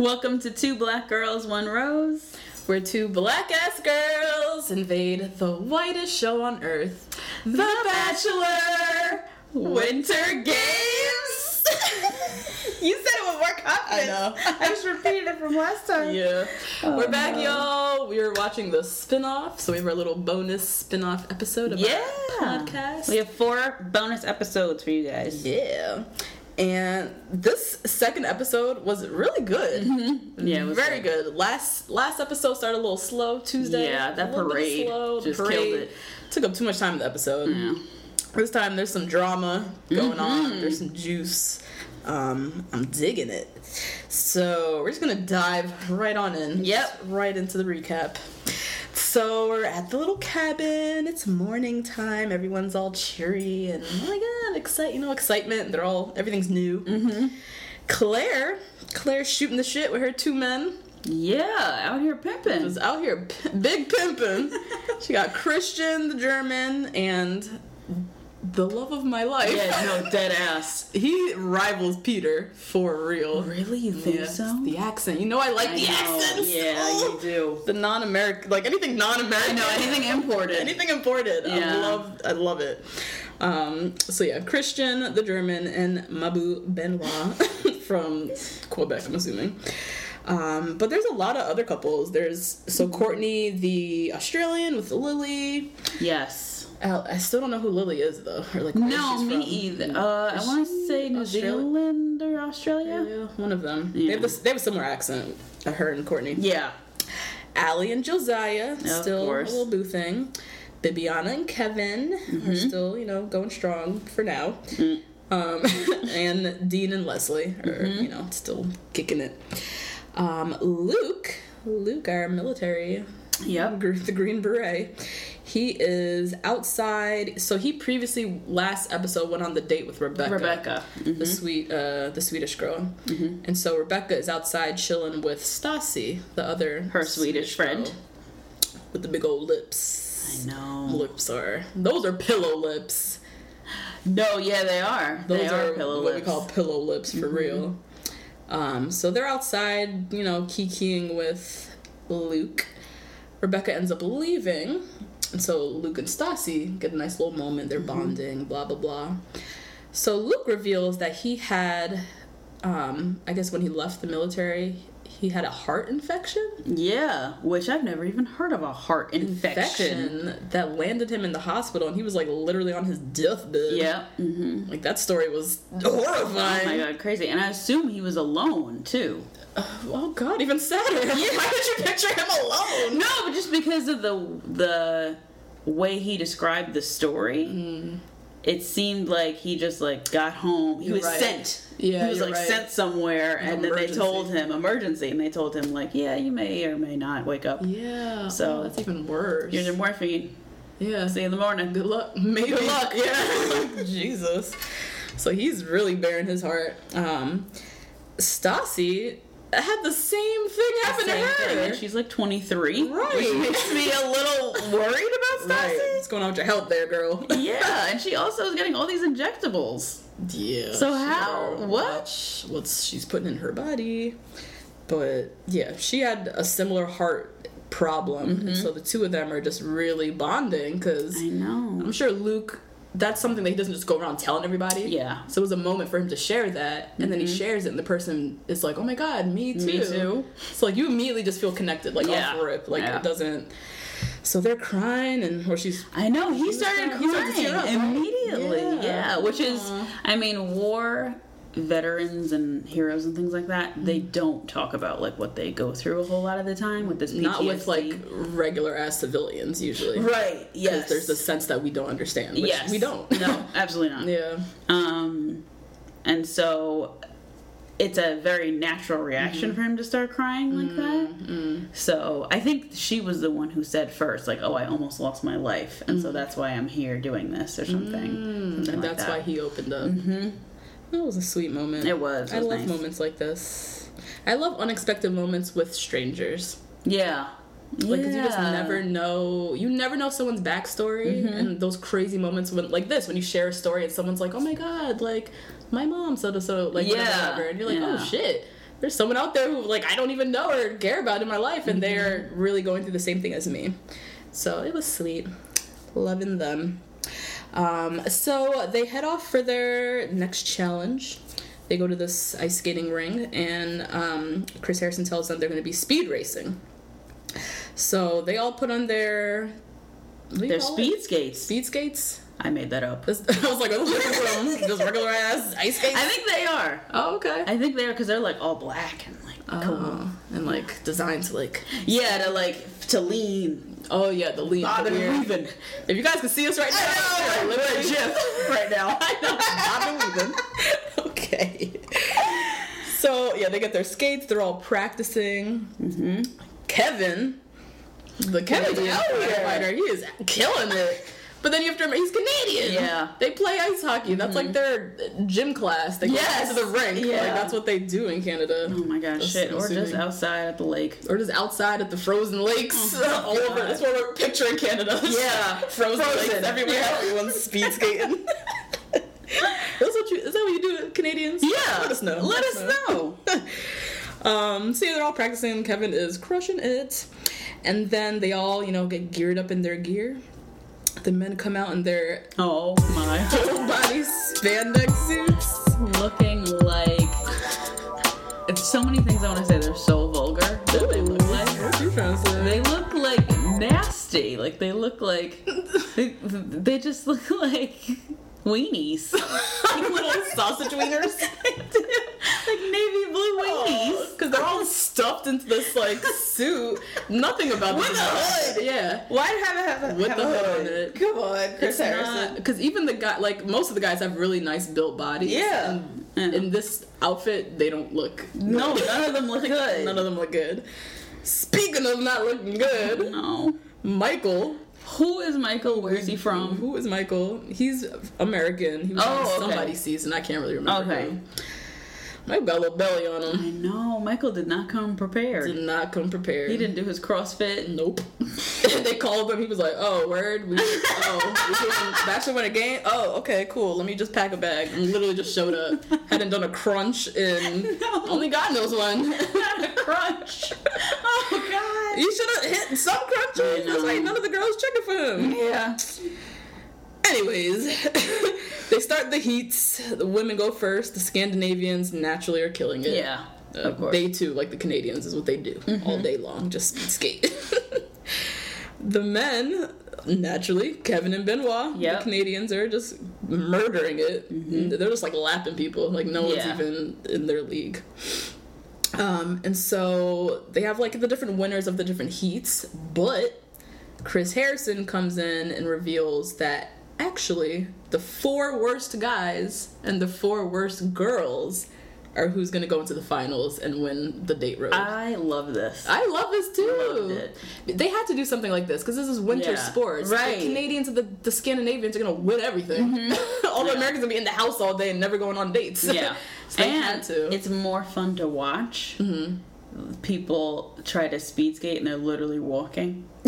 Welcome to Two Black Girls, One Rose. We're two black ass girls invade the whitest show on earth, The Bachelor Winter Games. You said it with more confidence. I know. I just repeated it from last time. Yeah. Oh, we're back, no. y'all. We were watching the spin off, so we have our little bonus spin off episode of Yeah. our podcast. We have four bonus episodes for you guys. Yeah. And this second episode was really good. Mm-hmm. Yeah, it was very good. good. Last last episode started a little slow Tuesday. Yeah, that a little bit parade slow. just parade killed it. Took up too much time in the episode. This time there's some drama going Mm-hmm. on. There's some juice. Um, I'm digging it. So we're just gonna dive right on in. Yep. Right into the recap. So we're at the little cabin. It's morning time. Everyone's all cheery and oh my god, excite you know excitement. They're all everything's new. Mm-hmm. Claire, Claire's shooting the shit with her two men. Yeah, out here pimping. Was out here p- big pimping. she got Christian, the German, and the love of my life. Yeah, no, dead ass. He rivals Peter for real. Really? You think Yes, so? The accent. You know I like I the accent. Yeah, you do. The non-American, like anything non-American. No, anything imported. anything imported. I Yeah. love. I love it. Um, so yeah, Christian, the German, and Mabu Benoit from Quebec. I'm assuming. Um, but there's a lot of other couples. There's so Courtney, the Australian with Lily. Yes. I still don't know who Lily is though, or like No, she's me from. either. Uh, I want to say New Australia? Zealand or Australia. Yeah, one of them. They Yeah. have this, they have a similar accent. uh, Her and Courtney. Yeah. Allie and Josiah, still course. a little boo thing. Bibiana and Kevin Mm-hmm. are still, you know, going strong for now. Mm. Um, and Dean and Leslie are, Mm-hmm. you know, still kicking it. Um, Luke, Luke, our military, Yep. the Green Beret, he is outside. So he previously, last episode, went on the date with Rebecca. Rebecca. Mm-hmm. The sweet, uh, the Swedish girl, and so Rebecca is outside chilling with Stassi, the other Her Swedish friend. girl with the big old lips. I know. Lips are those are pillow lips. No, yeah, they are. Those they are, are, pillow what lips. we call pillow lips for real. Um, so they're outside, you know, kikiing with Luke. Rebecca ends up leaving, and so Luke and Stassi get a nice little moment. They're bonding, blah blah blah. So Luke reveals that he had, um, I guess when he left the military, he had a heart infection. Yeah, which I've never even heard of a heart infection. Infection that landed him in the hospital, and he was like literally on his deathbed. Yeah. hmm like that story was horrifying. Oh my god, crazy. And I assume he was alone too. Oh god, even sadder. Why did you picture him alone? No, but just because of the the way he described the story, Mm. it seemed like he just like got home. He You're was right. sent. Yeah, he was like right. sent somewhere, and then they told him emergency, and they told him like, yeah, you may or may not wake up. Yeah. So- oh, that's even worse. Here's your morphine. yeah. See you in the morning. Good luck. Maybe. Good luck. Yeah. Jesus. So he's really bearing his heart. Um, Stassi had the same thing happen Same to her. thing. And she's like 23. Right. Which makes me a little worried about Stassi? Right. What's going on with your health there, girl? yeah, and she also is getting all these injectables. Yeah. So how- what? What's she's putting in her body? But yeah, she had a similar heart problem, Mm-hmm. and so the two of them are just really bonding because I know. I'm sure Luke. That's something that he doesn't just go around telling everybody. Yeah. Mm-hmm. So it was a moment for him to share that, and then he shares it, and the person is like, "Oh my god, me too." Me too. So like you immediately just feel connected, like Yeah. off rip, like Yeah. it doesn't. So they're crying, and or she's I know he started crying. He started to crying tear up, immediately. Yeah. Yeah. which is. I mean, war veterans and heroes and things like that. They Mm-hmm. don't talk about like what they go through a whole lot of the time with this PTSD. not with like regular ass civilians usually. right. Because Yes, there's a sense that we don't understand. Which yes, we don't. no, absolutely not. yeah. Um, and so it's a very natural reaction Mm-hmm. for him to start crying like that. So I think she was the one who said first, like, "Oh, I almost lost my life, and so that's why I'm here doing this or something." something Mm. and like that's that. why he opened up. That was a sweet moment. It was, it I love nice. moments like this. I love unexpected moments with strangers. Yeah. Like, 'cause you just never know. You never know someone's backstory, Mm-hmm. and those crazy moments when, like this, when you share a story and someone's like, "Oh my god, like my mom so to so like Yeah, whatever," and you're like, yeah. "Oh shit." There's someone out there who like I don't even know or care about in my life, and they're Mm-hmm. really going through the same thing as me. So it was sweet, loving them. Um, so they head off for their next challenge. They go to this ice skating ring, and um, Chris Harrison tells them they're going to be speed racing. So they all put on their what do you They're call speed it? skates. speed skates. I made that up. I was like, "What was from regular ass ice skates?" I think they are. oh, okay. I think they are because they're like all black and like cool. Oh, and like designed to like Yeah, to like to lean. oh yeah the lean Bob the and weaving. If you guys can see us right now, We're a GIF right now. Bob and weaving. okay. So yeah, they get their skates. They're all practicing. Mm-hmm. Kevin, the Kevin out here. fighter, he is killing it. But then you have to remember he's Canadian. Yeah. They play ice hockey. That's like their gym class. They Yes. to the rink. Like Yeah. that's what they do in Canada. Oh my gosh, That's shit! Or just outside at the lake. Or just outside at the frozen lakes Oh, all over. That's what we're picturing Canada. Yeah. frozen, Frozen. lakes everywhere. Yeah. Everyone's speed skating. That's what you. Is that what you do, Canadians? Yeah, Let us know. Let us know. Um, so yeah, they're all practicing. Kevin is crushing it, and then they all, you know, get geared up in their gear. The men come out in their Oh my! whole body spandex suits. Looking like it's so many things I want to say. They're so vulgar. That they look like. What you trying to say? They look like nasty. Like they look like they, they just look like weenies. like little sausage wieners. like navy blue weenies. Oh, because they're all stuffed into this like suit. Nothing about this With a hood. Yeah. Why have it have, With have the a hood on it. Come on, Chris Harrison. Because even the guy, like most of the guys, have really nice built bodies. Yeah. And Yeah. in this outfit, they don't look. No, none of them look good. None of them look good. Speaking of not looking good, No. Michael. Who is Michael? Where is he from? Who is Michael? He's American. He was Oh, on okay. somebody's season. I can't really remember. Okay. who. Michael got a little belly on him. I know. Michael did not come prepared. Did not come prepared. He didn't do his CrossFit. Nope. they called him. He was like, "Oh, word. We oh, we bachelor win a game. Oh, okay, cool. Let me just pack a bag." And literally just showed up. Hadn't done a crunch in No. only God knows when. Not a crunch. Oh God. You should have hit some crunches. That's why none of the girls checking for him. Yeah. Anyways, they start the heats. The women go first. The Scandinavians naturally are killing it. Yeah. Uh, Of course. They too, like the Canadians, is what they do all day long, just skate. the men, naturally, Kevin and Benoit, Yep. the Canadians are just murdering it. They're just like lapping people, like no one's even in their league. Um, and so they have like the different winners of the different heats, but Chris Harrison comes in and reveals that actually the four worst guys and the four worst girls are who's going to go into the finals and win the date road. I love this. I love this too. They had to do something like this because this is winter Yeah. sports. Right. Mm-hmm. The Canadians and the, the Scandinavians are gonna win everything. all the Americans gonna be in the house all day and never going on dates. Yeah. so they and had to. Mm-hmm. it's more fun to watch. People try to speed skate and they're literally walking.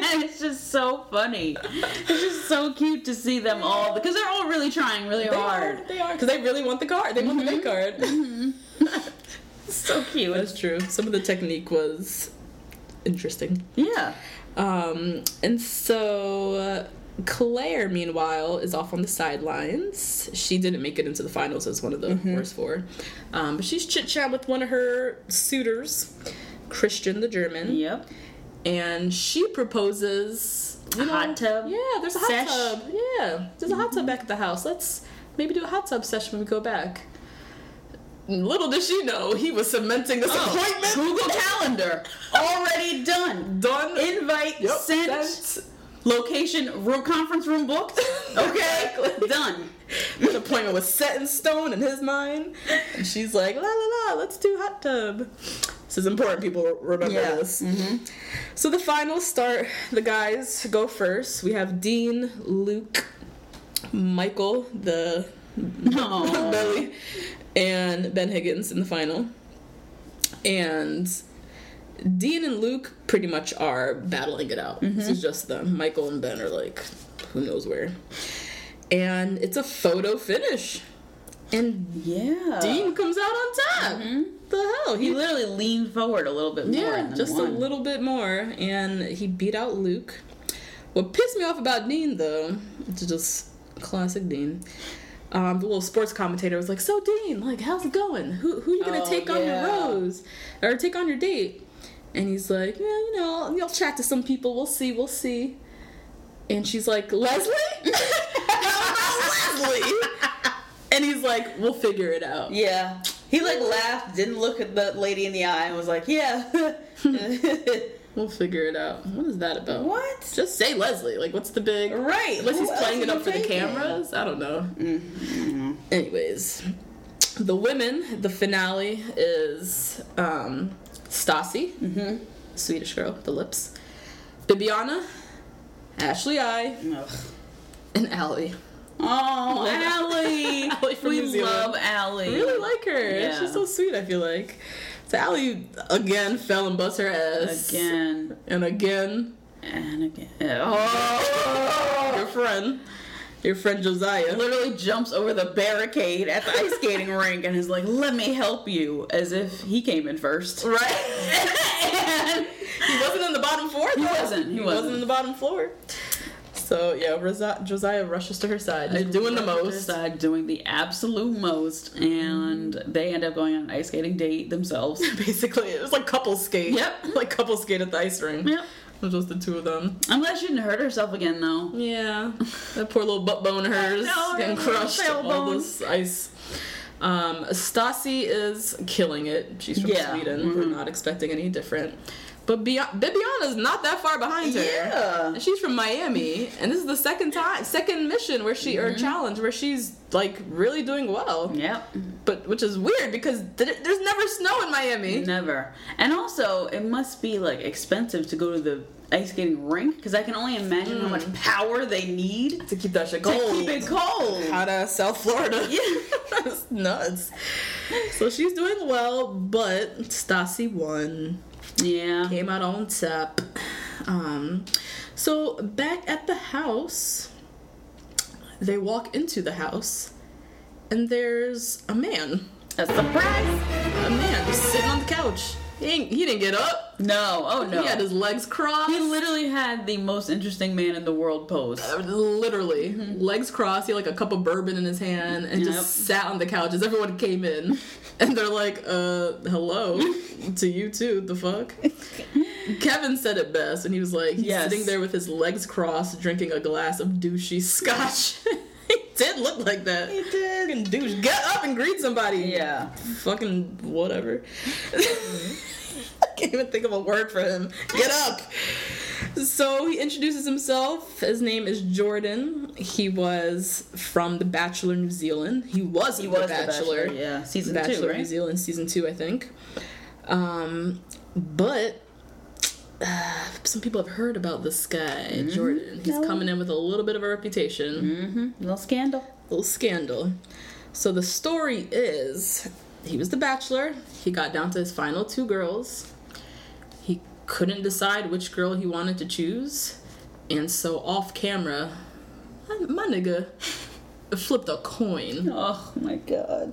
it's just so funny. It's just so cute to see them all because they're all really trying really They hard. are. They are because they really want the card. They want the big card. So cute. That's true. Some of the technique was interesting. Yeah. Um, and so uh, Claire, meanwhile, is off on the sidelines. She didn't make it into the finals as one of the Mm-hmm. worst four. Um, but she's chit chat with one of her suitors, Christian the German. Yep. And she proposes. You A hot tub Yeah, there's a hot sesh. tub. Yeah, there's a hot tub mm-hmm. back at the house. Let's maybe do a hot tub session when we go back. Little did she know he was cementing this oh, appointment. Google Calendar already done. Done. Invite Yep, sent. sent. Location room conference room booked. Okay, done. The appointment was set in stone in his mind. And she's like, la la la, let's do hot tub. This is important, people remember Yeah. this. Mm-hmm. So the finals start, the guys go first. We have Dean, Luke, Michael, the Aw. Billy, and Ben Higgins in the final. And Dean and Luke pretty much are battling it out. This mm-hmm. is just them. Michael and Ben are like, who knows where. And it's a photo finish. And Yeah. Dean comes out on top. The hell? He literally leaned forward a little bit more. yeah, just a little bit more, and he beat out Luke. What pissed me off about Dean, though, it's just classic Dean. Um, the little sports commentator was like, "So Dean, like, how's it going? Who who are you gonna Oh, take on your rose or take on your date?" And he's like, "Yeah, you know, I'll chat to some people. We'll see. We'll see." And she's like, "Leslie, Leslie," and he's like, "We'll figure it out." Yeah. He like laughed, didn't look at the lady in the eye, and was like, "Yeah." We'll figure it out. What is that about? what? Just say Leslie. Like, what's the big? Right. Unless he's playing it up for the cameras. I don't know. Anyways, the women, the finale is um, Stassi, Mm-hmm. Swedish girl, the lips, Bibiana, Ashley I, Ugh. and Allie. Oh, Allie. Allie we love Allie. I really like her. Yeah. She's so sweet. I feel like. So Allie again fell and bust her ass Again and again. and again. Oh, your friend, your friend Josiah. Literally jumps over the barricade at the ice skating rink and is like, "Let me help you," as if he came in first. Right. And- he wasn't in the bottom floor. Though. wasn't, he He, wasn't. wasn't. in the bottom floor. So yeah, Rosa- Josiah rushes to her side, just doing the most. Side, doing the absolute most, and they end up going on an ice skating date themselves. Basically, it was like couple skate. Yep. like couple skate at the ice rink. Yep. It was just the two of them. I'm glad she didn't hurt herself again, though. Yeah, that poor little butt bone of hers getting crushed all tailbone. this ice. Um, Stassi is killing it. She's from Yeah, Sweden. We're not expecting any different. But Bia- is not that far behind her. Yeah. And She's from Miami, and this is the second time, second mission where she or mm-hmm. challenge where she's like really doing well. Yep. But which is weird because th- there's never snow in Miami. Never. And also, it must be like expensive to go to the ice skating rink because I can only imagine how much mm. power they need To keep that shit cold. to keep it cold. out of South Florida. Yeah. That's nuts. So she's doing well, but Stassi won. Yeah. Came out on top. Um, so back at the house, they walk into the house, and there's a man. A surprise? A man just sitting on the couch. He, ain't, he didn't get up. No. Oh no. He had his legs crossed. He literally had the most interesting man in the world pose. Uh, Literally, legs crossed. He had like a cup of bourbon in his hand and Yep. just sat on the couch as everyone came in. And they're like, uh, hello to you too, the fuck? Kevin said it best, and he was like, he's Yes. sitting there with his legs crossed, drinking a glass of douchey scotch. he did look like that. He did. Fucking douche. Get up and greet somebody. Yeah. Fucking whatever. I can't even think of a word for him. Get up. So he introduces himself. His name is Jordan. He was from The Bachelor New Zealand. He was He was Bachelor. Bachelor, yeah. Season Bachelor two, New right? Zealand season two, I think. Um, but uh, some people have heard about this guy, Mm-hmm. Jordan. He's coming in with a little bit of a reputation Mm-hmm. Little scandal. little scandal. So the story is he was the bachelor. He got down to his final two girls. He couldn't decide which girl he wanted to choose. and so off camera, my nigga flipped a coin. Oh my god.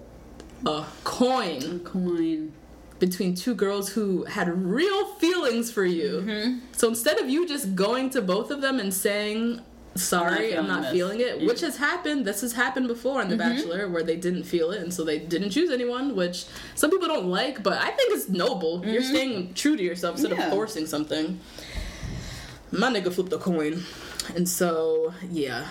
A coin A Coin. Between two girls who had real feelings for you. Mm-hmm. So instead of you just going to both of them and saying, Sorry, I'm feeling not feeling it, which has happened. This has happened before on The Mm-hmm. Bachelor where they didn't feel it and so they didn't choose anyone, which some people don't like, but I think it's noble. You're staying true to yourself instead Mm-hmm. Yeah. of forcing something. My nigga flipped a coin. And so, yeah,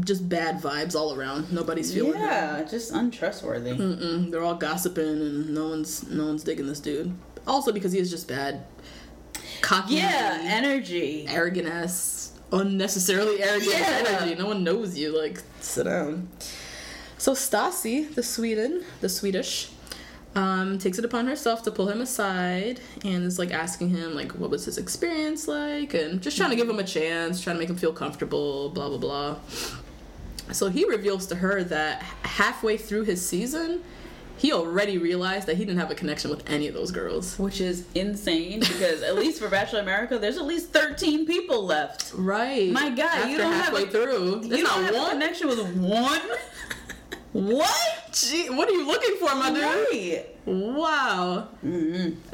just bad vibes all around. Nobody's feeling. Yeah, just untrustworthy. Mm, they're all gossiping and no one's no one's digging this dude. Also because he is just bad, cocky, Yeah, energy. arrogant ass, unnecessarily arrogant Yeah. energy. No one knows you. Like sit down. So Stassi, the Sweden, the Swedish, um, takes it upon herself to pull him aside and is like asking him like what was his experience like and just trying to give him a chance, trying to make him feel comfortable, blah blah blah. So he reveals to her that halfway through his season, he already realized that he didn't have a connection with any of those girls. Which is insane because at least for Bachelor America, there's at least 13 people left. Right. My God, After you don't have halfway a- through. You don't not have a one. connection with one? what? Gee, what are you looking for, my dude? Right. Wow.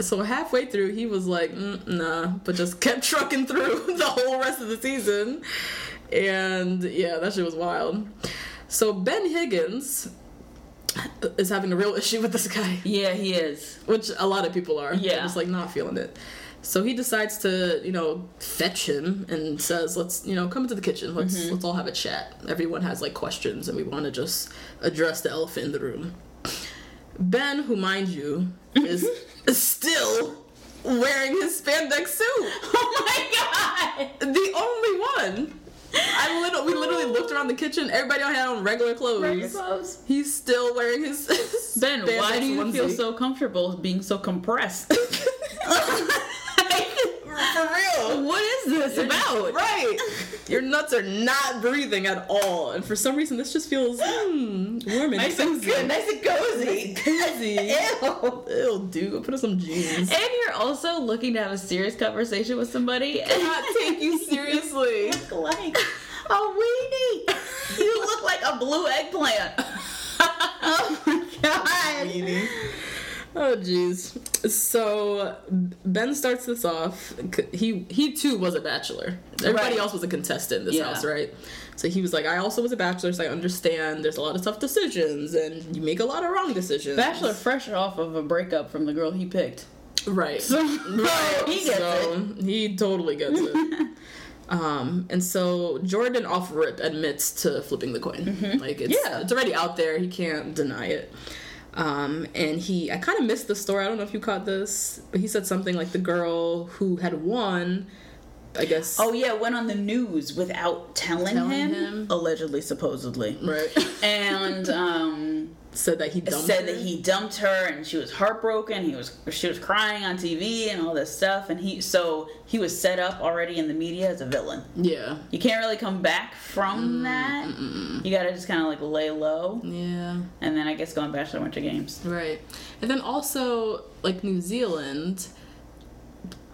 So halfway through, he was like, mm, nah, but just kept trucking through the whole rest of the season. And yeah, that shit was wild. So Ben Higgins is having a real issue with this guy, Yeah, he is. which a lot of people. They're Yeah. just like not feeling it. So he decides to, you know, fetch him and says, "Let's, you know, come into the kitchen. Let's mm-hmm. let's all have a chat. Everyone has like questions, and we want to just address the elephant in the room." Ben, who mind you, is still wearing his spandex suit. Oh my god! The only one. I literally, we literally oh. looked around the kitchen. Everybody had on regular clothes. Regular clothes. He's still wearing his. Ben, why do you feel so comfortable being so compressed? For real. what is this about? Right. Your nuts are not breathing at all. And for some reason, this just feels mm, warm and Nice and cozy. good, nice and cozy. Cozy. Ew. Ew, dude. Go put on some jeans. And you're also looking to have a serious conversation with somebody. and Not take you seriously. look like a weenie. You look like a blue eggplant. oh my god. Oh jeez. So Ben starts this off. He he too was a bachelor. Everybody Right. else was a contestant in this Yeah. house, right? So he was like, I also was a bachelor, so I understand. There's a lot of tough decisions, and you make a lot of wrong decisions. Bachelor fresh off of a breakup from the girl he picked. right? right. He gets so he totally gets it. Um, and so Jordan off rip admits to flipping the coin. Like it's Mm-hmm. Yeah. it's already out there. He can't deny it. Um, and he I kind of missed the story. I don't know if you caught this, but he said something like the girl who had won, I guess. Oh yeah, went on the news without telling, Telling him, him. allegedly, supposedly, right. and um, said that he dumped said her. that he dumped her and she was heartbroken. He was she was crying on TV and all this stuff, and he so he was set up already in the media as a villain. Yeah. You can't really come back Mm, from that. You got to just kind of like lay low, Yeah. and then I guess go on Bachelor Winter Games. Right. And then also like New Zealand,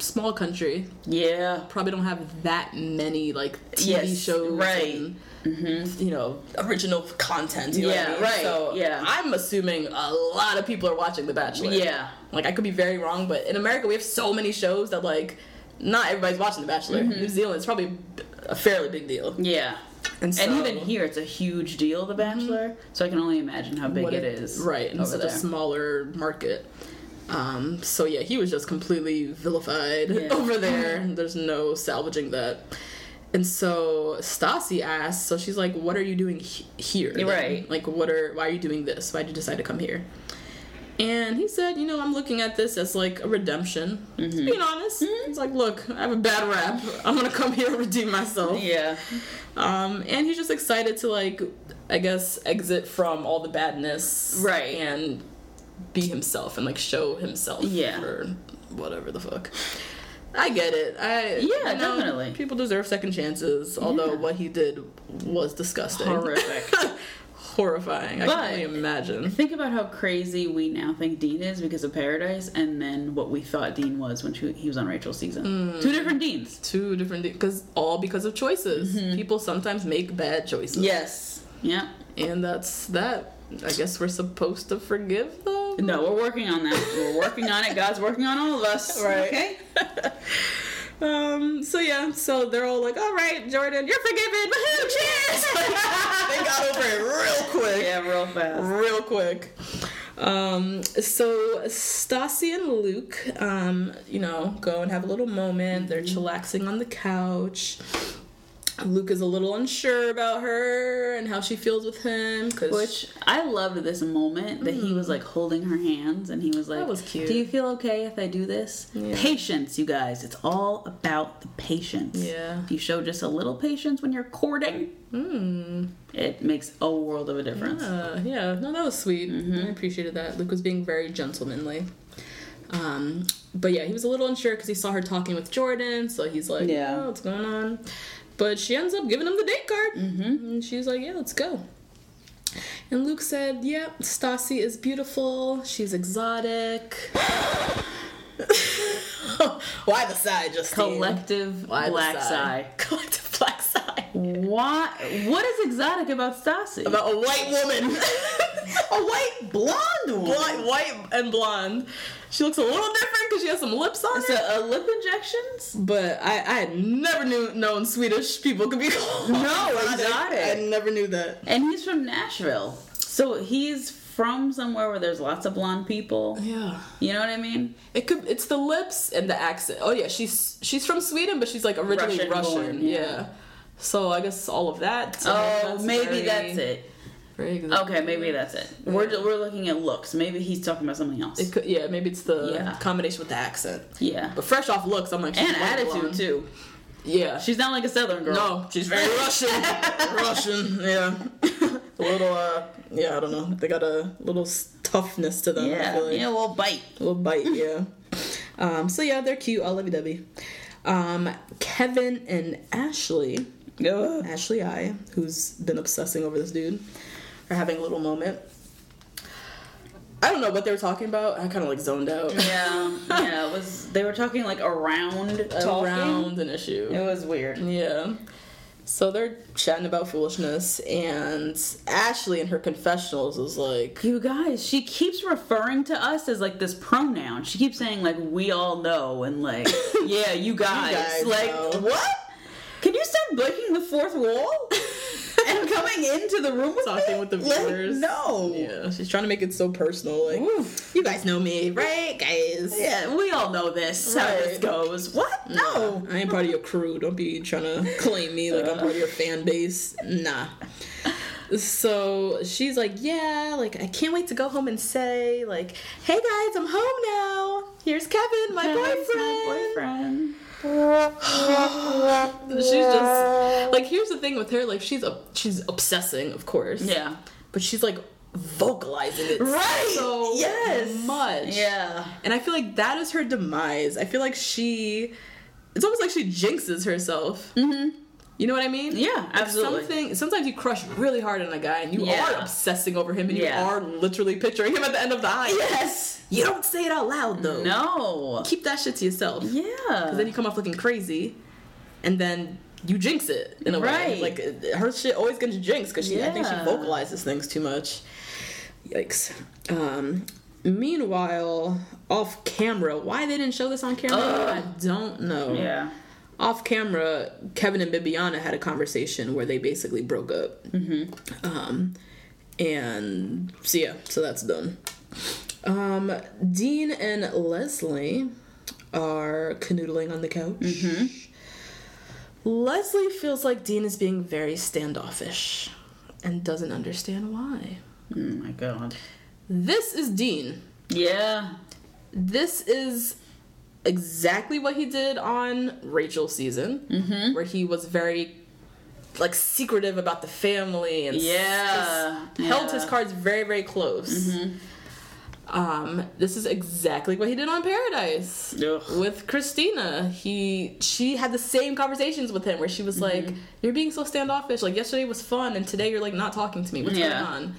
small country, Yeah, probably don't have that many like TV Yes, shows, right. Mm-hmm. You know, original content. You know Yeah, I mean? right, So yeah. I'm assuming a lot of people are watching The Bachelor. Yeah. like I could be very wrong, but in America we have so many shows that like not everybody's watching The Bachelor. Mm-hmm. New Zealand it's probably a fairly big deal. yeah. And, so, And even here, it's a huge deal, The Bachelor. So I can only imagine how big what it is. right in such there. a smaller market. Um, so yeah, he was just completely vilified Yeah. over there. There's no salvaging that. And so Stassi asks, so she's like, "What are you doing he- here? then? Right. Like, what are? Why are you doing this? Why did you decide to come here?" And he said, "You know, I'm looking at this as like a redemption. Mm-hmm. Being honest. He's like, look, I have a bad rap. I'm gonna come here and redeem myself. Yeah. Um, and he's just excited to like, I guess, exit from all the badness, Right. and be himself and like show himself, Yeah. or whatever the fuck. I get it. I Yeah, you know, definitely. People deserve second chances. Although Yeah. what he did was disgusting, Horrific. horrifying. I can only imagine. Think about how crazy we now think Dean is because of Paradise, and then what we thought Dean was when she, he was on Rachel's season. Two different Deans. Two different because all because of choices. Mm-hmm. People sometimes make bad choices. Yes. Yeah. and that's that. I guess we're supposed to forgive them. No, we're working on that. We're working on it. God's working on all of us. Right. Okay. Um. So yeah. So they're all like, "All right, Jordan, you're forgiven. Woohoo! Cheers!" they got over it real quick. Yeah, real fast. real quick. Um, so Stassi and Luke, um, you know, go and have a little moment. They're chillaxing on the couch. Luke is a little unsure about her and how she feels with him. Which I loved this moment that he was like holding her hands and he was like, That was cute. Do you feel okay if I do this? Patience, you guys. It's all about the patience. Yeah. If you show just a little patience when you're courting, it makes a world of a difference. Uh, yeah, no, that was sweet. I appreciated that. Luke was being very gentlemanly. Um, but yeah, he was a little unsure because he saw her talking with Jordan, so he's like, Yeah. "Yeah, what's going on?" But she ends up giving him the date card, mm-hmm. and she's like, "Yeah, let's go." And Luke said, "Yeah, Stassi is beautiful. She's exotic." Why the sigh, just Collective Why the black sigh. Collective What? What is exotic about Stassi? About a white woman. a white blonde woman. white, white and blonde. She looks a little different because she has some lips on So, it. uh, lip injections? But I, I had never knew known Swedish people could be called No, exotic. I never knew that. And he's from Nashville. So he's from somewhere where there's lots of blonde people. Yeah, You know what I mean? it could. It's the lips and the accent. Oh yeah, she's she's from Sweden, but she's like originally Russian Russian. born, yeah. yeah. So I guess all of that. Oh, that's maybe very- that's it. Very. Okay, maybe that's it. We're, we're looking at looks. Maybe he's talking about something else. It could, yeah, maybe it's the Yeah. combination with the accent. yeah. But fresh off looks, I'm like, And attitude, blonde. too. Yeah, She's not like a southern girl. No, she's very Russian. Russian, yeah. a little, uh, yeah, I don't know. They got a little toughness to them. I Yeah, feel like. yeah, a little bite. A little bite, yeah. um, so yeah, they're cute. All lovey dovey. Um, Kevin and Ashley, Ugh. Ashley I, who's been obsessing over this dude, are having a little moment. I don't know what they were talking about. I kind of like zoned out. Yeah, yeah. It was. They were talking like around talking. Around an issue. It was weird. Yeah. So they're chatting about foolishness, and Ashley in her confessionals is like, You guys, she keeps referring to us as like this pronoun. She keeps saying like we all know and like yeah, you guys. guys like know. what? Can you stop breaking the fourth wall and coming into the room with talking me? with the Like, viewers. no. Yeah, she's trying to make it so personal. Like, Oof. you guys know me, right, guys? Yeah, we all know this. How this goes. What? No. I ain't part of your crew. Don't be trying to claim me like I'm part of your fan base. Nah. So she's like, yeah, like I can't wait to go home and say, like, hey guys, I'm home now. Here's Kevin, my boyfriend. my boyfriend. She's just like, here's the thing with her, like she's a she's obsessing, of course. Yeah. But she's like vocalizing it Right. so Yes. much. Yeah. And I feel like that is her demise. I feel like she, it's almost like she jinxes herself. Mm-hmm. You know what I mean? Yeah, Like absolutely. Something. Sometimes you crush really hard on a guy, and you Yeah. are obsessing over him, and you are literally picturing him at the end of the aisle. Yes. You don't say it out loud though. No. Keep that shit to yourself. Yeah. Because then you come off looking crazy, and then you jinx it in a way. Right. Like uh, her shit always gets jinxed because she. I think she vocalizes things too much. Yikes. Um, meanwhile, off camera, why they didn't show this on camera, I don't know. Yeah. Off camera, Kevin and Bibiana had a conversation where they basically broke up. Mm-hmm. Um, and so yeah, so that's done. Um, Dean and Leslie are canoodling on the couch. Leslie feels like Dean is being very standoffish and doesn't understand why. Oh my god. This is Dean. Yeah. This is exactly what he did on Rachel's season, where he was very like secretive about the family and Yeah, just held his cards very very close. Um, this is exactly what he did on Paradise Ugh. with Christina. He she had the same conversations with him where she was Mm-hmm. like, "You're being so standoffish. Like yesterday was fun, and today you're like not talking to me. What's Yeah. going on?"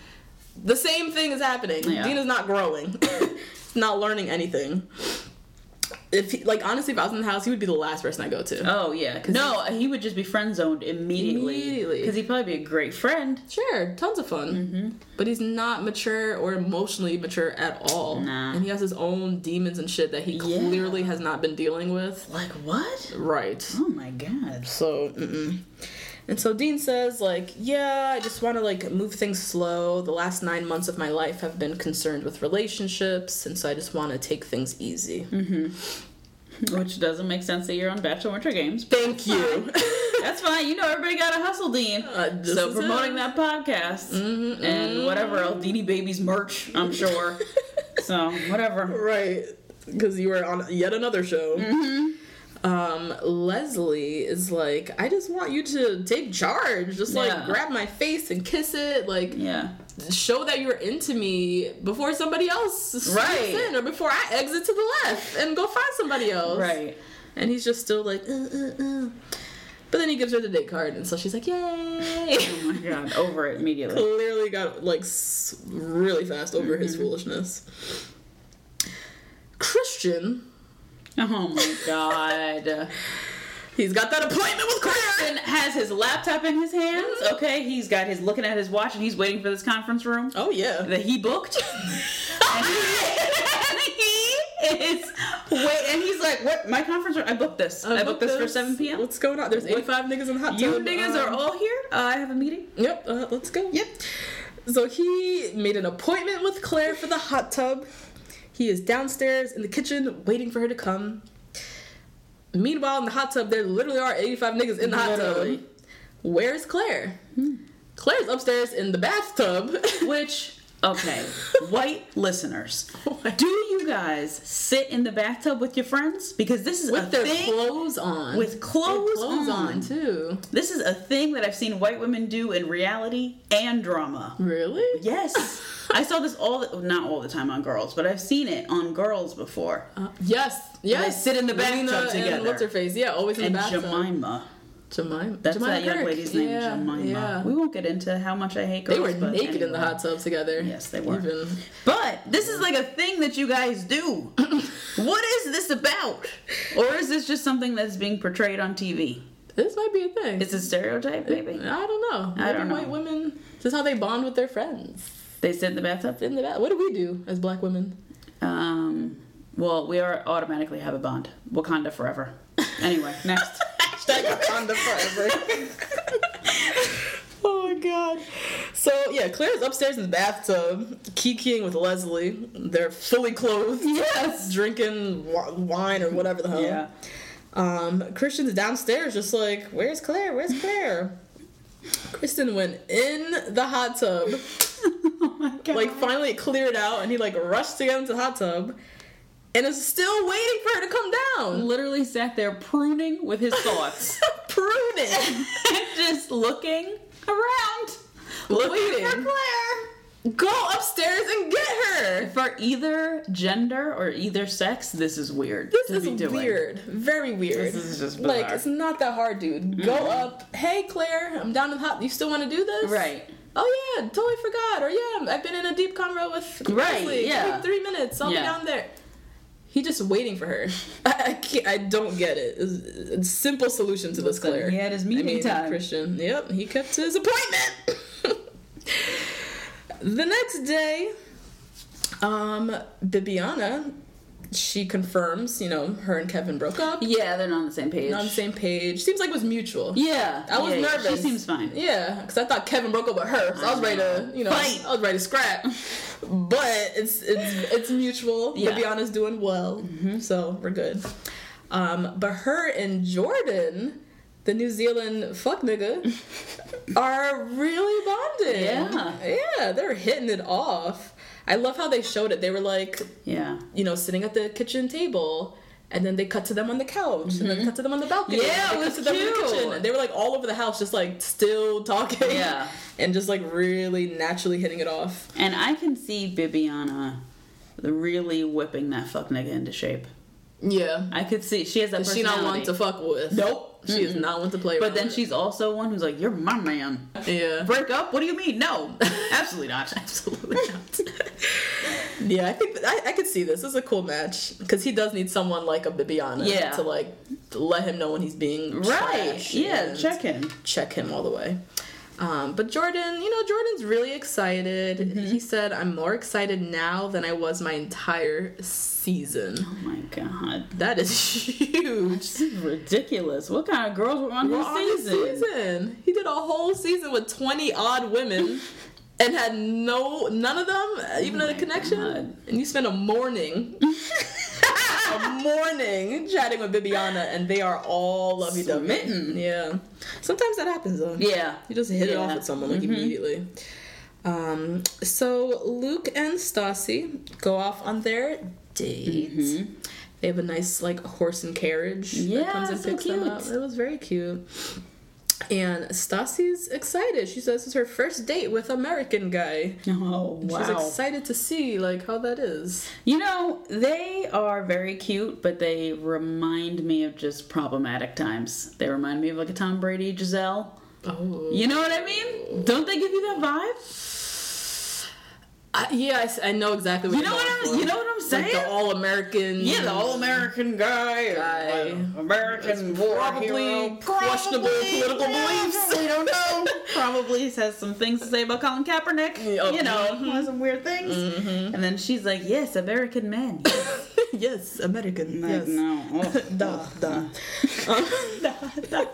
The same thing is happening. Yeah. Dina's not growing, not learning anything. If he, like honestly, if I was in the house, he would be the last person I go to. Oh yeah, no, he would just be friend zoned immediately. Immediately. because he'd probably be a great friend. Sure, tons of fun. Mm-hmm. But he's not mature or emotionally mature at all. Nah. And he has his own demons and shit that he Yeah. clearly has not been dealing with. Like what? Right. Oh my god. So, mm-mm. And so Dean says, like, yeah, I just want to like move things slow. The last nine months of my life have been concerned with relationships, and so I just want to take things easy. Mm-hmm. Which doesn't make sense that you're on Bachelor Winter Games. Thank you. That's fine. You know everybody got a hustle, Dean. Uh, so promoting it. that podcast mm-hmm, and mm-hmm. whatever else, Deanie Baby's merch, I'm sure. so whatever. right, because you were on yet another show. Um, Leslie is like, I just want you to take charge. Just like Yeah. grab my face and kiss it. Like, Yeah. show that you're into me before somebody else Right. in or before I exit to the left and go find somebody else. Right. And he's just still like, uh, uh, uh. But then he gives her the date card, and so she's like, yay! Oh my god. Over it immediately. Clearly got like really fast over his Mm-hmm. foolishness. Christian, Oh my god. he's got that appointment with Claire. Christian has his laptop in his hands. Okay, he's got his looking at his watch and he's waiting for this conference room Oh yeah. that he booked. and, he, and he is wait, and he's like, "What? My conference room? I booked this. I, booked this for 7 p.m. What's going on? There's 85 niggas in the hot tub. You niggas are Um, all here. Uh, I have a meeting. Yep, uh, let's go. Yep. So he made an appointment with Claire for the hot tub. He is downstairs in the kitchen waiting for her to come. Meanwhile, in the hot tub, there literally are 85 niggas in the hot Literally. tub. Where's Claire? Hmm. Claire's upstairs in the bathtub. Which, okay, white listeners, do you guys sit in the bathtub with your friends? Because this is a with their thing. clothes on. With clothes Their clothes on. on, too. This is a thing that I've seen white women do in reality and drama. Really? Yes. I saw this all the, not all the time on girls, but I've seen it on girls before. Uh, yes. Yes. sit in the bathtub and together. what's her face? Yeah, always in and the bathtub. Jemima. Jemima. That's Jemima that young Kirke. lady's name, yeah, Jemima. Yeah. We won't get into how much I hate girls. They were naked in the hot tub together. Yes, they were. Even. But this is like a thing that you guys do. what is this about? Or is this just something that's being portrayed on TV? This might be a thing. It's a stereotype, maybe? I don't know. I don't Maybe White women. This is how they bond with their friends. They sit in the bathtub? In the bath. What do we do as black women? Um, well, we are automatically have a bond. Wakanda forever. Anyway, next. Hashtag Wakanda forever. oh my god. So yeah, Claire's upstairs in the bathtub, kikiing with Leslie. They're fully clothed. Yes. Drinking wa- wine or whatever the hell. Yeah. Um, Christian's downstairs, just like, where's Claire? Where's Claire? Christian went in the hot tub. oh my god. like finally it cleared out and he like rushed to get into the hot tub and is still waiting for her to come down literally sat there pruning with his thoughts. pruning and just looking around. Waiting. for Claire. go upstairs and get her For either gender or either sex, this is weird. this is be doing. weird very weird This is just like it's not that hard dude go mm-hmm. up hey claire i'm down in the hot you still want to do this Right. oh yeah totally forgot or yeah i've been in a deep convo with Right, Leslie. Yeah. three minutes i'll Yeah. be down there He's just waiting for her. I, I can't. I don't get it. It's simple solution to this, Claire. he had his meeting I mean, time. Christian. Yep, he kept his appointment. the next day, um, Bibiana, she confirms. You know, her and Kevin broke up. Yeah, they're not on the same page. Not on the same page. Seems like it was mutual. Yeah. I was yeah, nervous. She seems fine. Yeah, because I thought Kevin broke up with her, so I was ready to, you know, Fight. I was ready to scrap. but it's it's it's mutual. Yeah. Mm-hmm. Bibiana's doing well, so we're good. Um, but her and Jordan, the New Zealand fuck nigga, are really bonding. Yeah. yeah, they're hitting it off. I love how they showed it. They were like, Yeah. you know, sitting at the kitchen table. And then they cut to them on the couch, and then cut to them on the balcony. Mm-hmm. Yeah, it was cut to them in the cute. kitchen. And they were like all over the house, just like still talking. Yeah. and just like really naturally hitting it off. And I can see Bibiana really whipping that fuck nigga into shape. Yeah. I could see she has that. Is she not one to fuck with? Nope. She is not one to play But then she's also one who's like, "You're my man." Yeah. Break up? What do you mean? No, absolutely not. Absolutely not. yeah, I think I, I could see this. This is a cool match because he does need someone like a Bibiana Yeah. to like to let him know when he's being Right? Yeah. Check him. check him all the way. Um, but Jordan, you know, Jordan's really excited. Mm-hmm. He said, "I'm more excited now than I was my entire season." Oh my god, That is huge. this is ridiculous. What kind of girls were on We're his on season? season. He did a whole season with 20 odd women and had no none of them even Oh a connection. God. And you spent a morning morning chatting with Bibiana and they are all lovey dovey. Yeah. Sometimes that happens though. Yeah. You just hit it off with someone like immediately. Um, so Luke and Stassi go off on their date. They have a nice like horse and carriage that Yeah, comes and so picks them cute. up. It was very cute. And Stassi's excited. She says it's her first date with American guy. Oh wow. She's excited to see like how that is. You know, they are very cute, but they remind me of just problematic times. They remind me of like a Tom Brady, Gisele. Oh. You know what I mean? Don't they give you that vibe? I, yeah, I know exactly what You you're know what I'm- you know what I'm Like saying? the all American. Yeah, the all American guy, Guy. American war probably hero, questionable political beliefs. We don't know. Probably has some things to say about Colin Kaepernick. Yeah, You know, mhm. some weird things. And then she's like, "Yes, American men." Yes. yes, American. Like, yes. no. Oh. Da, da.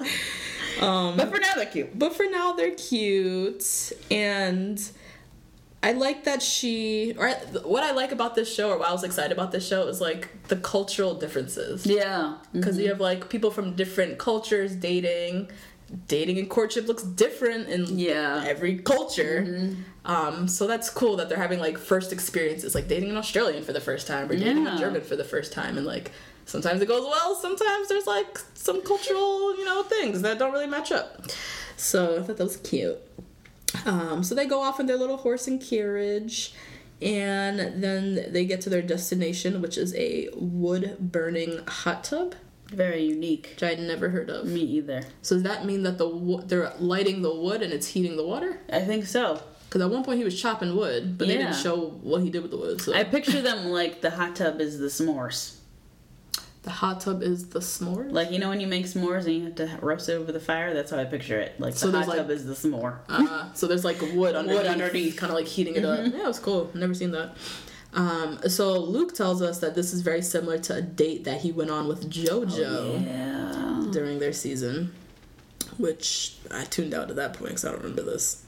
Um, But for now, they're cute. But for now, they're cute, and I like that she. Or I, what I like about this show, or why I was excited about this show, is like the cultural differences. Yeah. Because you have like people from different cultures dating. Dating and courtship looks different in Yeah. every culture. Um, so that's cool that they're having like first experiences, like dating an Australian for the first time or dating Yeah. a German for the first time, and like sometimes it goes well, sometimes there's like some cultural, you know, things that don't really match up. So I thought that was cute. Um, so they go off in their little horse and carriage, and then they get to their destination, which is a wood burning hot tub, Very unique. which I had never heard of. Me either. So does that mean that the wo- they're lighting the wood and it's heating the water? I think so. Because at one point he was chopping wood, but they didn't show what he did with the wood. So I picture them like the hot tub is the s'mores. The hot tub is the s'more. Like you know when you make s'mores and you have to roast it over the fire. That's how I picture it. Like So the hot like- tub is the s'more. Uh, so there's like wood underneath, underneath. kind of like heating it up. Yeah, it was cool. Never seen that. Um, so Luke tells us that this is very similar to a date that he went on with JoJo yeah. during their season, which I tuned out at that point because I don't remember this.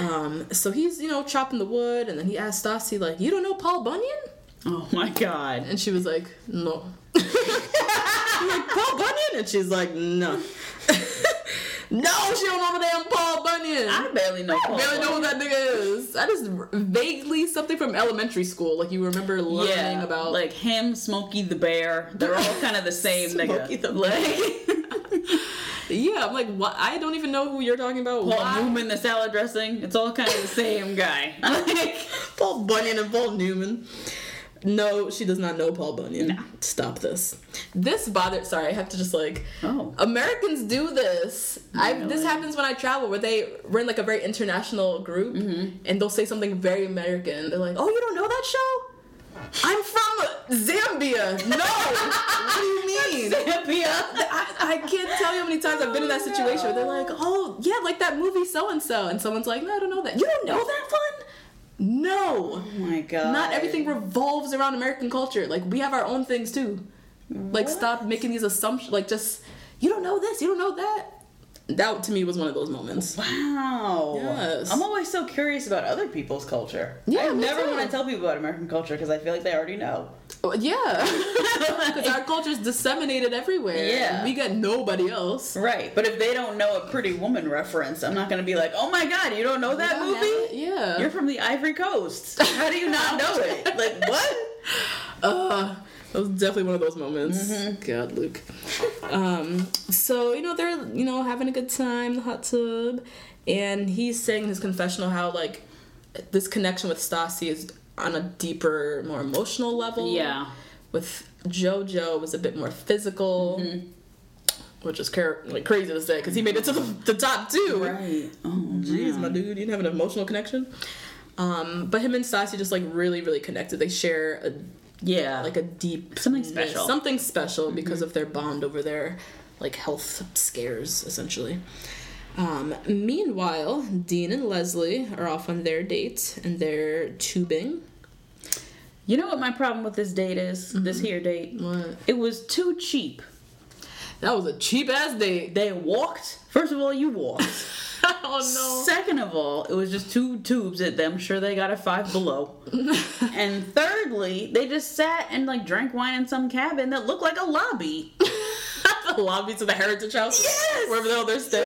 Um, so he's you know chopping the wood, and then he asked Stassi like, "You don't know Paul Bunyan?" Oh my god. And she was like, "No." I'm like Paul Bunyan, and she's like, "No." no, she don't know the damn Paul Bunyan. I barely know. Paul barely know who that nigga is. I just vaguely something from elementary school, like you remember learning Yeah, about. like him, Smokey the Bear. They're all kind of the same Smokey nigga. the like yeah, I'm like, what? I don't even know who you're talking about. Paul Why? Newman, the salad dressing. It's all kind of the same guy. Paul Bunyan and Paul Newman. No, she does not know Paul Bunyan. No. Stop this. This bothered. Sorry, I have to just like. Oh. Americans do this. I this happens when I travel, where they we're in like a very international group, Mm-hmm. and they'll say something very American. They're like, "Oh, you don't know that show? I'm from Zambia." No, what do you mean? Zambia. I, I can't tell you how many times I've been in that situation where they're like, oh, yeah, like that movie so and so. And someone's like, no, I don't know that. You don't know that one? No. Oh my god. Not everything revolves around American culture. Like, we have our own things too. Like, stop making these assumptions. Like, just, you don't know this, you don't know that. That to me was one of those moments. Wow. Yes. I'm always so curious about other people's culture. Yeah, I never want to tell people about American culture because I feel like they already know. Oh, Yeah. Because our culture is disseminated everywhere. Yeah. We got nobody else. Right. But if they don't know a Pretty Woman reference, I'm not going to be like, oh my god, you don't know that don't movie? Yeah. You're from the Ivory Coast. How do you not know it? Like, what? Uh, that was definitely one of those moments. God, Luke. Um, so you know they're you know having a good time in the hot tub, and he's saying in his confessional how like this connection with Stassi is on a deeper, more emotional level. Yeah. With JoJo was a bit more physical. Mm-hmm. Which is car- like crazy to say because he made it to the, the top too. Right. Oh, Jeez, my dude, you didn't have an emotional connection. Um, but him and Stassi just like really, really connected. They share a Yeah. like a deep Something special. Mm-hmm. something special because of their bond over their like health scares essentially. Um, meanwhile, Dean and Leslie are off on their date and they're tubing. You know what my problem with this date is? This here date? What? It was too cheap. That was a cheap ass date. They walked. First of all, you walked. oh Second of all, it was just two tubes at them. Sure, they got a five below. and thirdly, they just sat and like drank wine in some cabin that looked like a lobby. the lobby to the Heritage House. Yes! Wherever the hell they're staying.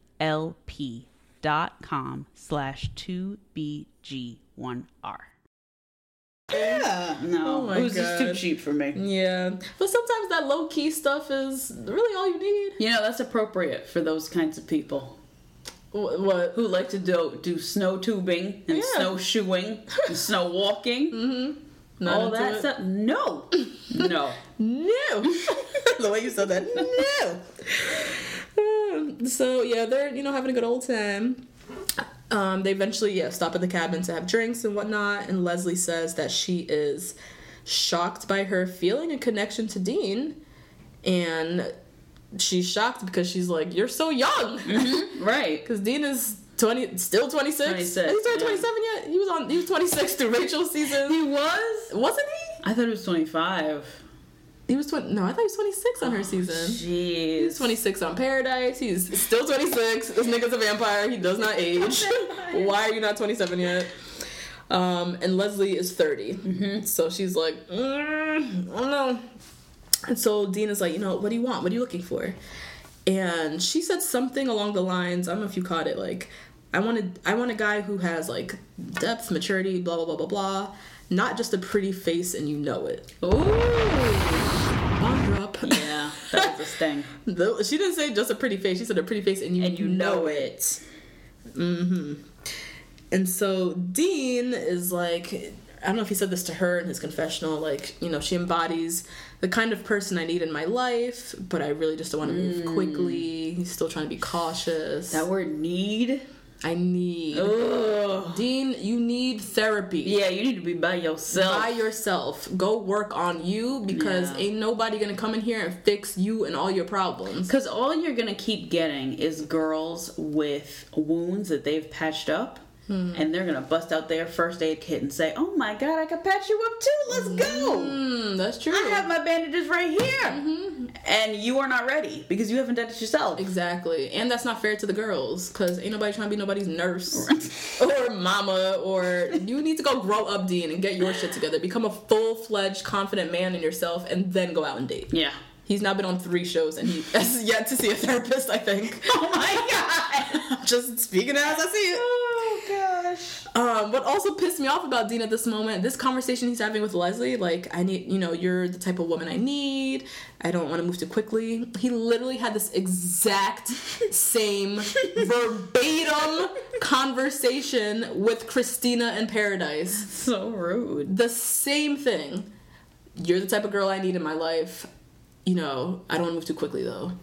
lp dot com slash 2bg1r yeah no Oh my it was just too cheap for me Yeah, but sometimes that low key stuff is really all you need. you know that's appropriate for those kinds of people Wh- What? who like to do do snow tubing and Yeah. snowshoeing and snow walking mm-hmm. Not all that stuff no no No. the way you said that. No. so yeah, they're you know having a good old time. Um, they eventually yeah stop at the cabin to have drinks and whatnot, and Leslie says that she is shocked by her feeling a connection to Dean, and she's shocked because she's like, "You're so young," right because Dean is. 20 still 26 26, Has he turned yeah. 27 yet he was on he was 26 through rachel's season he was wasn't he i thought he was 25 he was 20 no i thought he was 26 on her season jeez He's 26 on Paradise. He's still 26. This nigga's a vampire. He does not age. Why are you not 27 yet? Um, and Leslie is 30. So she's like, mm, I don't know. And so Dean is like, you know, what do you want? What are you looking for? And she said something along the lines, I don't know if you caught it, like, I wanted I want a guy who has like depth, maturity, blah blah blah blah blah. Not just a pretty face and you know it. Ooh. Bomb drop. yeah that was a sting She didn't say just a pretty face. She said a pretty face, and you And you know, know it. hmm And so Dean is like, I don't know if he said this to her in his confessional. Like, you know, she embodies the kind of person I need in my life, but I really just don't want to move quickly. He's still trying to be cautious. That word need. I need. Ugh. Dean, you need therapy. Yeah, you need to be by yourself. By yourself. Go work on you because Yeah. ain't nobody gonna come in here and fix you and all your problems. Because all you're gonna keep getting is girls with wounds that they've patched up, Hmm. and they're gonna bust out their first aid kit and say, "Oh my god, I can patch you up too. Let's go." Mm, that's true. I have my bandages right here, and you are not ready because you haven't done it yourself. Exactly. And that's not fair to the girls because ain't nobody trying to be nobody's nurse or mama or you need to go grow up, Dean, and get your shit together. Become a full fledged, confident man in yourself and then go out and date. Yeah. He's now been on three shows and he has yet to see a therapist, I think. Oh my god. Just speaking as I see it. oh gosh. Um, what also pissed me off about Dean at this moment, this conversation he's having with Leslie, like, I need, you know, you're the type of woman I need. I don't want to move too quickly. He literally had this exact same verbatim conversation with Christina in Paradise. So rude. The same thing. You're the type of girl I need in my life. You know, I don't want to move too quickly though.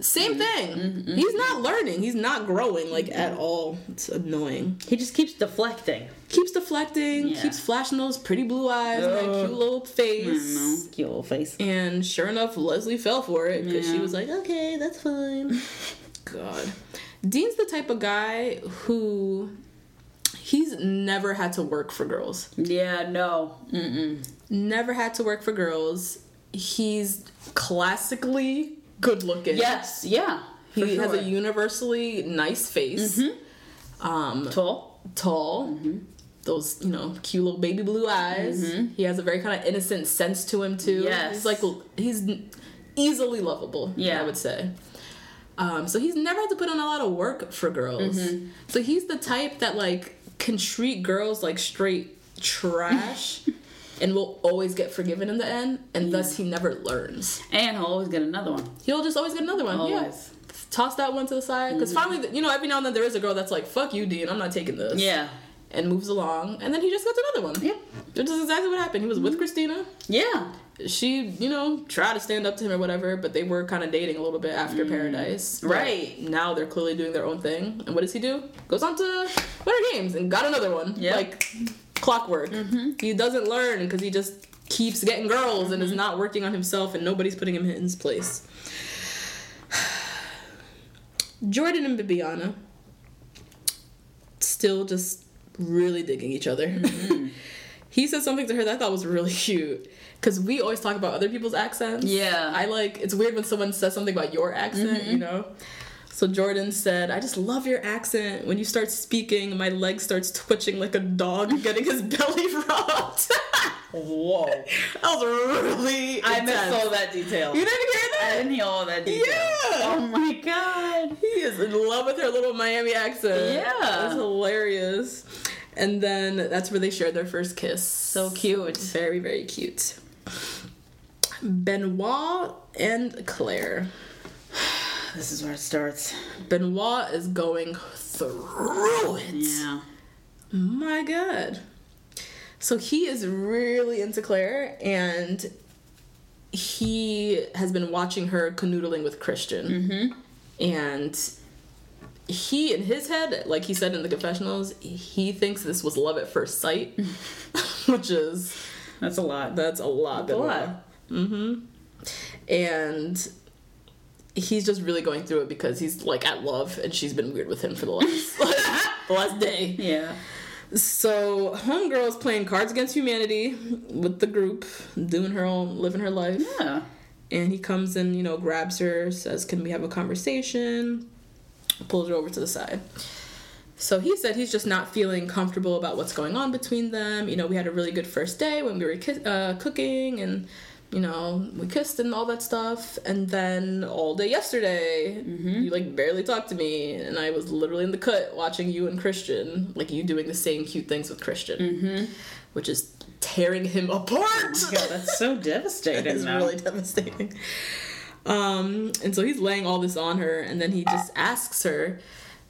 Same mm-hmm. thing. Mm-hmm. He's not learning. He's not growing like at all. It's annoying He just keeps deflecting. keeps deflecting, Yeah. keeps flashing those pretty blue eyes and that cute little face. Cute little face. And sure enough, Leslie fell for it because she was like, okay, that's fine. God. Dean's the type of guy who he's never had to work for girls. Yeah, no. Mm-mm. Never had to work for girls. He's classically good looking. Yes, yeah. He for has. Mm-hmm. a universally nice face. Um, tall. tall, Mm-hmm. those you know cute little baby blue eyes. He has a very kind of innocent sense to him too. Yes. he's like he's easily lovable. Yeah. I would say. Um, so he's never had to put in a lot of work for girls. Mm-hmm. So he's the type that like can treat girls like straight trash. And will always get forgiven in the end, and thus he never learns. And he'll always get another one. He'll just always get another one. Yeah. Toss that one to the side. Because mm-hmm. finally, you know, every now and then there is a girl that's like, fuck you, Dean, I'm not taking this Yeah. and moves along, and then he just gets another one. Yep. Which is exactly what happened. He was with mm-hmm. Christina. Yeah. She, you know, tried to stand up to him or whatever, but they were kind of dating a little bit after mm-hmm. Paradise. But Right. Now they're clearly doing their own thing. And what does he do? Goes on to Winter Games and got another one. Yep. Like clockwork. Mm-hmm. He doesn't learn because he just keeps getting girls and is mm-hmm. not working on himself, and nobody's putting him in his place. Jordan and Bibiana still just really digging each other. Mm-hmm. he said something to her that I thought was really cute. Because we always talk about other people's accents. Yeah. I like, it's weird when someone says something about your accent, you know? So Jordan said, I just love your accent. When you start speaking, my leg starts twitching like a dog getting his belly rubbed. Whoa. that was really I intense. missed all that detail. You didn't hear that? I didn't hear all that detail. Yeah. Oh my god. He is in love with her little Miami accent. Yeah. It's hilarious. And then that's where they shared their first kiss. So cute. Very, very cute. Benoit and Clare. This is where it starts. Benoit is going through it. Yeah. My God. So he is really into Clare and he has been watching her canoodling with Christian. Mm-hmm. And he, in his head, like he said in the confessionals, he thinks this was love at first sight, which is, That's a lot. that's a lot. a Benoit. lot. Mm hmm. And he's just really going through it because he's like at love and she's been weird with him for the last the last day. Yeah. So homegirl's playing Cards Against Humanity with the group, doing her own, living her life. Yeah. And he comes and you know grabs her, says, "Can we have a conversation?" Pulls her over to the side. So he said he's just not feeling comfortable about what's going on between them. You know, we had a really good first day when we were uh, cooking and, you know, we kissed and all that stuff. And then all day yesterday, you like barely talked to me. And I was literally in the cut watching you and Christian, like you doing the same cute things with Christian, which is tearing him apart. God, that's so devastating. It's really devastating. Um, and so he's laying all this on her, and then he just asks her,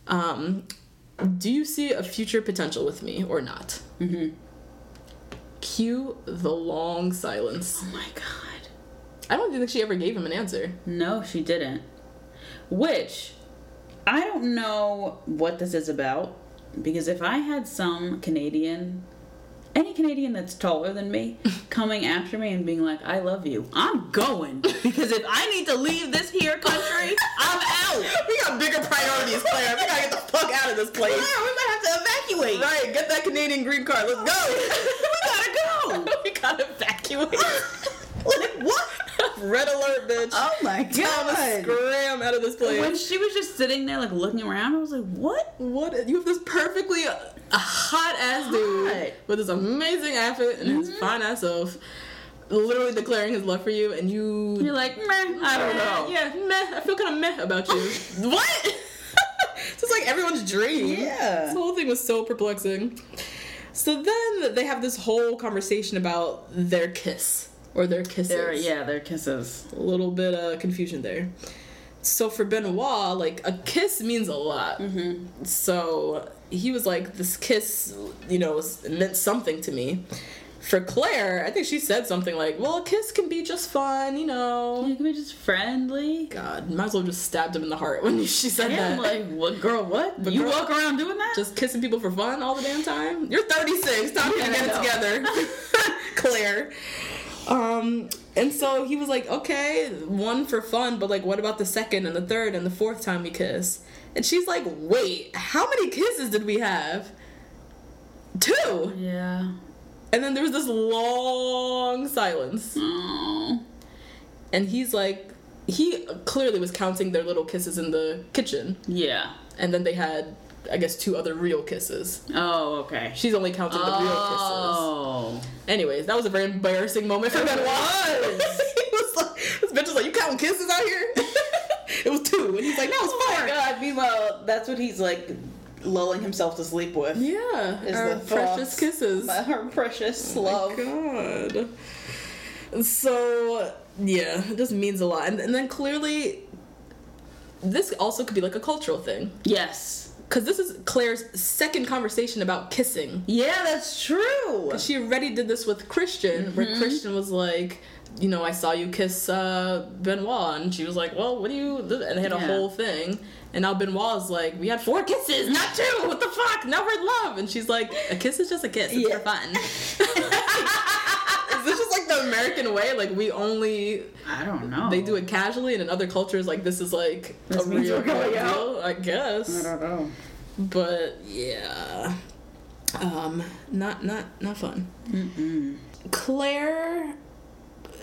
um, "Do you see a future potential with me or not?" Mm-hmm. Cue the long silence. Oh my god. I don't think she ever gave him an answer. No, she didn't. Which I don't know what this is about because if I had some Canadian, any Canadian that's taller than me, coming after me and being like, "I love you," I'm going because if I need to leave this here country, I'm out. We got bigger priorities, Clare. We gotta get the fuck out of this place. Clare, we might have to evacuate. Right, get that Canadian green card. Let's go. we gotta go. we gotta evacuate. like what? Red alert, bitch. Oh my Time to god. scram out of this place. When she was just sitting there like looking around, I was like, "What?" What? You have this perfectly uh, hot ass dude with this amazing outfit and his fine ass self, literally declaring his love for you, and you. You're like, "Meh, I don't know." Yeah, meh. I feel kind of meh about you. what? it's just like everyone's dream. Yeah. This whole thing was so perplexing. So then they have this whole conversation about their kiss or their kisses. They're, yeah, they're kisses. a little bit of confusion there. So for Benoit, like a kiss means a lot. Mm-hmm. So he was like, "This kiss, you know, meant something to me." For Clare, I think she said something like, "Well, a kiss can be just fun, you know." You can be just friendly. God, might as well just stabbed him in the heart when she said Yeah, I'm that. like, what, girl? What? But you girl- walk around doing that? just kissing people for fun all the damn time. You're 36. Time to get it together, Clare. Um, and so he was like, okay, one for fun, but like, what about the second and the third and the fourth time we kiss? And she's like, wait, how many kisses did we have? Two. yeah. And then there was this long silence. And he's like, he clearly was counting their little kisses in the kitchen. Yeah. And then they had, I guess, two other real kisses. Oh, okay. She's only counting the real kisses. Oh. Anyways, that was a very embarrassing moment for Benoit. he was like, this bitch was like, you counting kisses out here? it was two, and he's like, no, it's Oh four. my god, meanwhile, that's what he's like lulling himself to sleep with. Yeah, Is our the precious thoughts. kisses. Her precious Oh love. my God. So yeah, it just means a lot, and, and then clearly, this also could be like a cultural thing, Yes. Because this is Clare's second conversation about kissing. Yeah, that's true. She already did this with Christian, Mm-hmm. where Christian was like, you know, I saw you kiss uh, Benoit, and she was like, well, what do you? And they had a whole thing, and now Benoit's like, we had four kisses, not two. What the fuck? Now we're in love, and she's like, a kiss is just a kiss. It's Yeah. for fun. is this just like the American way? Like we only I don't know. they do it casually, and in other cultures, like this is like This a real we're going deal. out? I guess. I don't know. But yeah, um, not not not fun. Clare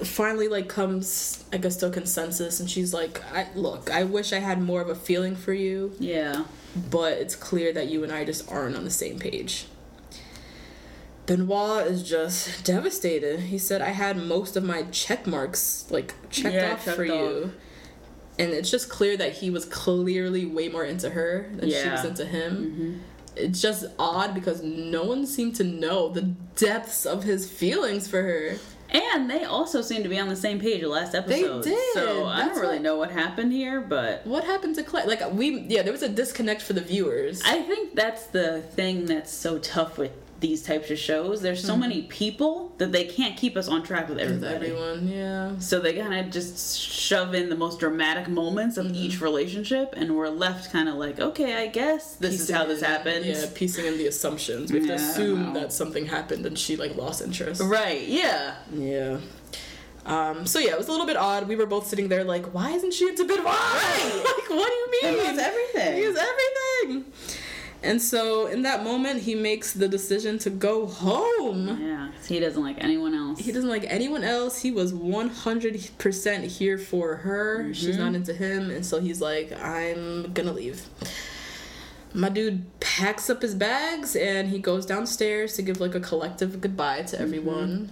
finally like comes, I guess, to a consensus, and she's like, I, "Look, I wish I had more of a feeling for you, Yeah. but it's clear that you and I just aren't on the same page." Benoit is just devastated. He said, "I had most of my check marks like checked Yeah, off checked for off. you." And it's just clear that he was clearly way more into her than she was Yeah. Mm-hmm. into him. It's just odd because no one seemed to know the depths of his feelings for her. And they also seem to be on the same page the last episode. They did. So I don't really what- know what happened here, but What happened to Clare? Like we, yeah, there was a disconnect for the viewers. I think that's the thing that's so tough with these types of shows. There's so many people that they can't keep us on track with With everybody. everyone, yeah. So they kind of just shove in the most dramatic moments of each relationship, and we're left kind of like, okay, I guess this is how this in- happened. Yeah, piecing in the assumptions. We have to Yeah, don't assume that something happened and she like lost interest. Right, yeah. Yeah. Um, so yeah, it was a little bit odd. We were both sitting there like, why isn't she into Benoit? Right. like, what do you mean? Benoit's everything. He is everything. And so in that moment, he makes the decision to go home. Yeah, he doesn't like anyone else. He doesn't like anyone else. He was 100% here for her. She's not mm-hmm. into him. And so he's like, I'm gonna leave. My dude packs up his bags and he goes downstairs to give like a collective goodbye to mm-hmm. everyone.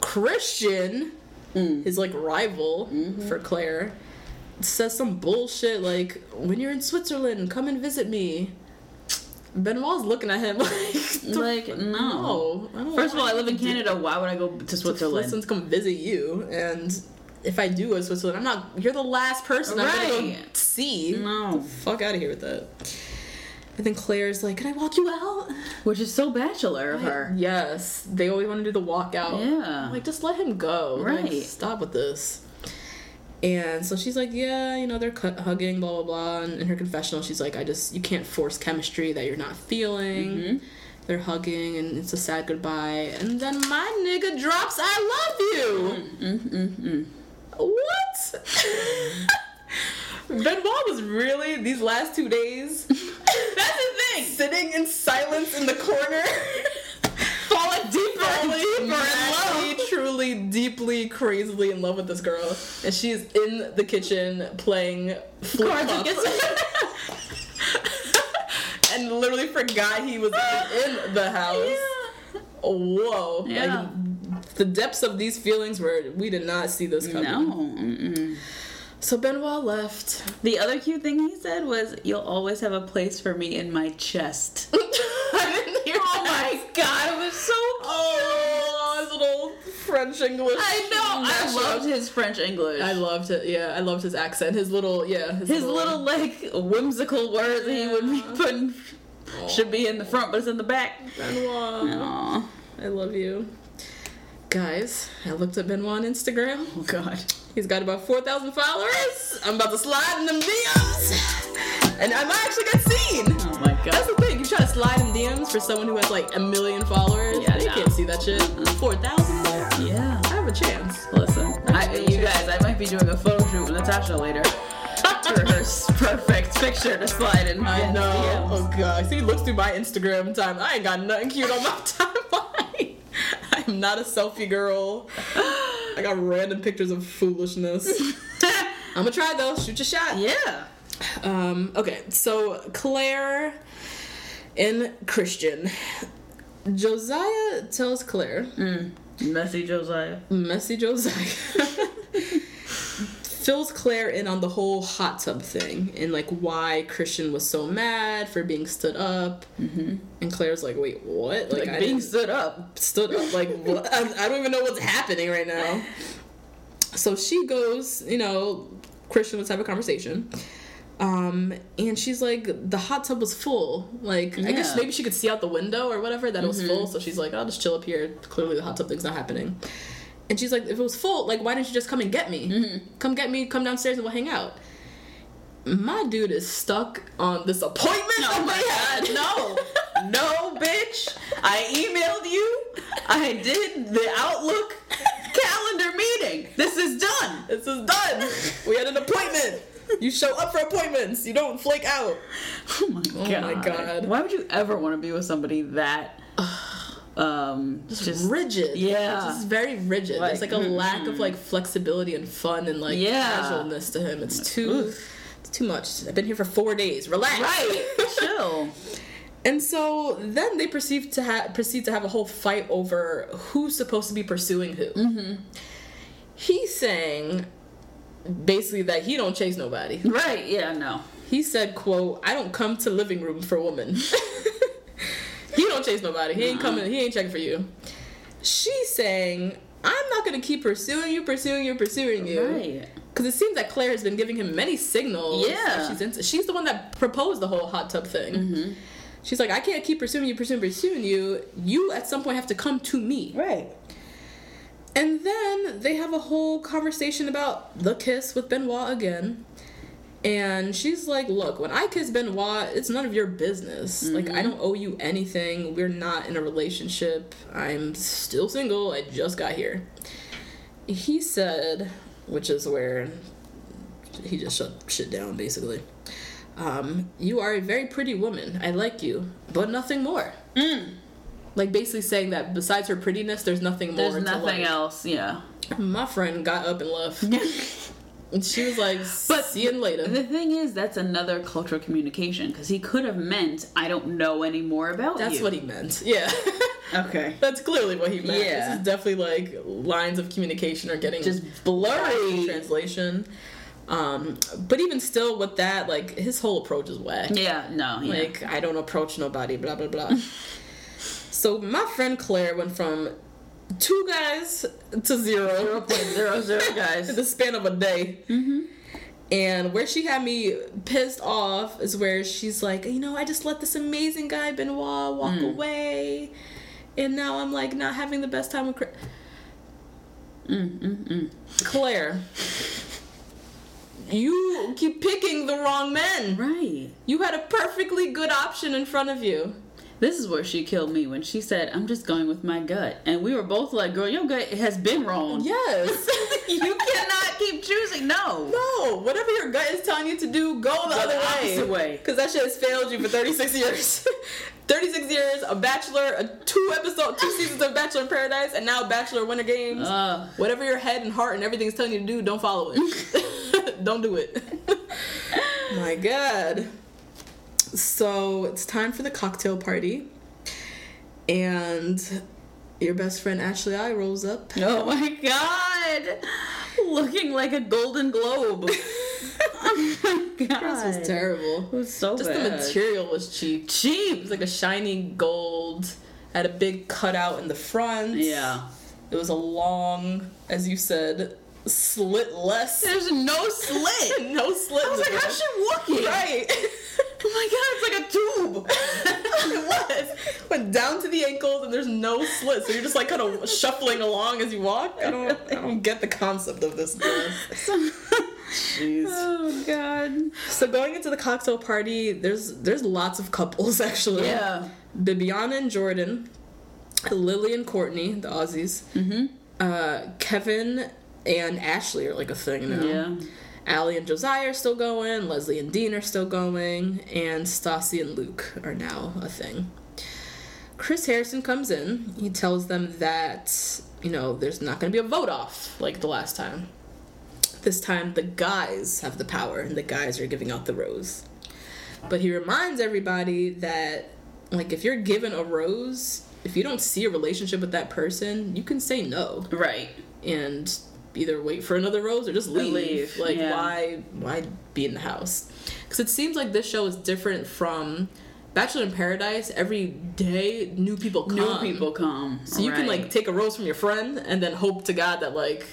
Christian, mm. his like rival mm-hmm. for Clare, says some bullshit like, "When you're in Switzerland, come and visit me." Benoit's looking at him like, Like, no. I First of all, I live in you to do Canada. Why would I go to Switzerland? Switzerland's come visit you, and if I do go to Switzerland, I'm not. You're the last person I'm gonna go see. No. fuck out of here with that. And then Clare's like, "Can I walk you out?" Which is so bachelor of her. Yes, they always want to do the walk out. Yeah. Like just let him go. Like, Right. stop with this. And so she's like, yeah, you know, they're cu- hugging, blah, blah, blah. And in her confessional, she's like, I just, you can't force chemistry that you're not feeling. Mm-hmm. They're hugging, and it's a sad goodbye. And then my nigga drops, I love you. Mm-hmm, mm-hmm, what? Benoit was really, these last two days, That's the thing. sitting in silence in the corner. Falling deeper and deeper in love. truly, deeply, crazily in love with this girl, and she's in the kitchen playing flip and literally forgot he was in the house. Whoa! Yeah. Like the depths of these feelings were we did not see this coming. No. Mm-mm. So Benoit left. The other cute thing he said was, "You'll always have a place for me in my chest." I didn't hear oh that. my god, it was so oh, cute. Oh, his little French English. I know. I loved his French English. I loved it. Yeah, I loved his accent. His little, yeah, his little like whimsical words that he would be putting should be in the front, but it's in the back. Benoit. Aw. I love you. Guys, I looked at Benoit on Instagram. Oh god. He's got about 4,000 followers. I'm about to slide in them DMs. And I might actually get seen. Oh my god. That's the thing. You try to slide in DMs for someone who has like a million followers. Yeah, they no. can't see that shit. 4,000 there. Yeah. I have a chance. Listen, I, you guys, I might be doing a photo shoot with Natasha later her perfect picture to slide in. I know. DMs. Oh god. See, he looks through my Instagram time. I ain't got nothing cute on my timeline. I am not a selfie girl. I got random pictures of foolishness. I'm gonna try though. Shoot your shot. Yeah. Um, okay, so Clare and Christian. Josiah tells Clare, Messy Josiah. messy Josiah, fills Clare in on the whole hot tub thing and like why Christian was so mad for being stood up. Mm-hmm. And Clare's like, wait, what? Like I being stood up. stood up. Like, what? I, I don't even know what's happening right now. So she goes, you know, Christian, let's have a conversation. Um, and she's like, the hot tub was full. Like, I guess maybe she could see out the window or whatever that it was full. So she's like, I'll just chill up here. Clearly, the hot tub thing's not happening. And she's like, if it was full, like, why didn't you just come and get me? Mm-hmm. Come get me, come downstairs and we'll hang out. My dude is stuck on this appointment Oh my god, no. No, bitch. I emailed you. I did the Outlook calendar meeting. This is done. This is done. We had an appointment. You show up for appointments. You don't flake out. Oh my god. Oh my God. Why would you ever want to be with somebody that um just, rigid. Yeah. Just very rigid. Like, There's like a lack of like flexibility and fun and like Yeah. casualness to him. It's too it's too much. I've been here for four days. Relax. right? Chill. And so then they proceed to ha- proceed to have a whole fight over who's supposed to be pursuing who. Mm-hmm. He's saying basically that he don't chase nobody. Right? Yeah. No. He said, "quote I don't come to living room for women. he don't chase nobody. He ain't coming. He ain't checking for you." She's saying, "I'm not gonna keep pursuing you, pursuing you, pursuing you." Right. Because it seems that Clare has been giving him many signals. Yeah. that she's into. She's the one that proposed the whole hot tub thing. Mm-hmm. She's like, I can't keep pursuing you, pursuing, pursuing you. You at some point have to come to me. Right. And then they have a whole conversation about the kiss with Benoit again. And she's like, Look, when I kiss Benoit, it's none of your business. Like, I don't owe you anything. We're not in a relationship. I'm still single. I just got here. He said, which is where he just shut shit down, basically. Um, you are a very pretty woman. I like you, but nothing more. Like basically saying that besides her prettiness, there's nothing more. There's nothing else. Yeah. My friend got up and left. and she was like, But see you later. The thing is, that's another cultural communication because he could have meant, "I don't know any more about That's you." what he meant. Yeah. Okay. That's clearly what he meant. Yeah. This is definitely like lines of communication are getting Just blurry. translation. Um, but even still with that, like his whole approach is whack. Yeah. No. Yeah. Like I don't approach nobody, blah blah blah. so my friend Clare went from two guys to zero. Zero point zero zero in guys. the span of a day. Mm-hmm. And where she had me pissed off is where she's like, you know, I just let this amazing guy Benoit walk mm. away, and now I'm like not having the best time with. Cra- mm, mm, Clare, you keep picking the wrong men. Right. You had a perfectly good option in front of you. This is where she killed me when she said, "I'm just going with my gut," and we were both like, "Girl, your gut has been wrong. Yes. you cannot keep choosing. No, no, whatever your gut is telling you to do, go the Go other the way. Because that shit has failed you for 36 years. 36 years, a Bachelor, a two episode, two seasons of Bachelor in Paradise, and now Bachelor Winter Games. Ugh. Whatever your head and heart and everything is telling you to do, don't follow it. don't do it. My God. So it's time for the cocktail party. And your best friend Ashley I rolls up. Oh my god, looking like a Golden Globe. oh my god, This was terrible. It was so bad. Just bad. the material was cheap. Cheap. It was like a shiny gold. Had a big cutout in the front. Yeah. It was a long, as you said, slitless. There's no slit. no slit. I was like, how's she walking? Right. Oh my god, it's like a tube. it was. Went down to the ankles and there's no slit, so you're just like kind of shuffling along as you walk. I don't, I don't get the concept of this dress. Jeez. oh god. So going into the cocktail party, there's there's lots of couples actually. Yeah. Bibiana and Jordan, Lily and Courtney, the Aussies. Mm-hmm. Uh, Kevin and Ashley are like a thing now. Yeah. Allie and Josiah are still going. Leslie and Dean are still going, and Stassi and Luke are now a thing. Chris Harrison comes in. He tells them that you know there's not going to be a vote off like the last time. This time the guys have the power, and the guys are giving out the rose. But he reminds everybody that like if you're given a rose, if you don't see a relationship with that person, you can say no Right. and either wait for another rose or just leave. leave, Like yeah. why why be in the house? Because it seems like this show is different from Bachelor in Paradise. Every day, new people come. New people come. So you can like take a rose from your friend and then hope to God that like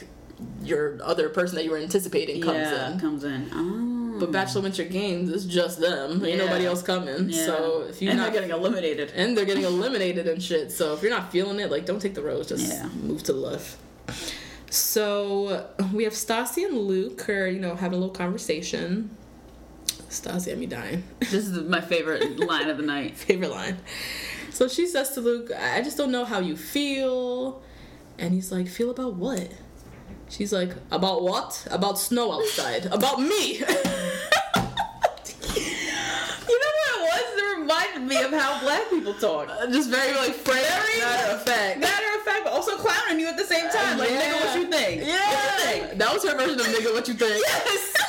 your other person that you were anticipating comes yeah, in. comes in. Oh. But Bachelor Winter Games is just them. Ain't Yeah. nobody else coming. Yeah. So if you're and not getting eliminated. and they're getting eliminated and shit. So if you're not feeling it, like don't take the rose, just Yeah. move to the left. So we have Stassi and Luke are, you know, having a little conversation. Stassi had me dying. This is my favorite line of the night. Favorite line. So she says to Luke, I just don't know how you feel. And he's like, Feel about what? She's like, About what? About snow outside. about me. You know what it was? It reminded me of how black people talk. just very like frank, Very matter of fact. Matter of fact, but also clowning you at the same time. Like, Yeah. nigga, what you think? What you Yeah, think? that was her version of nigga. What you think? Yes.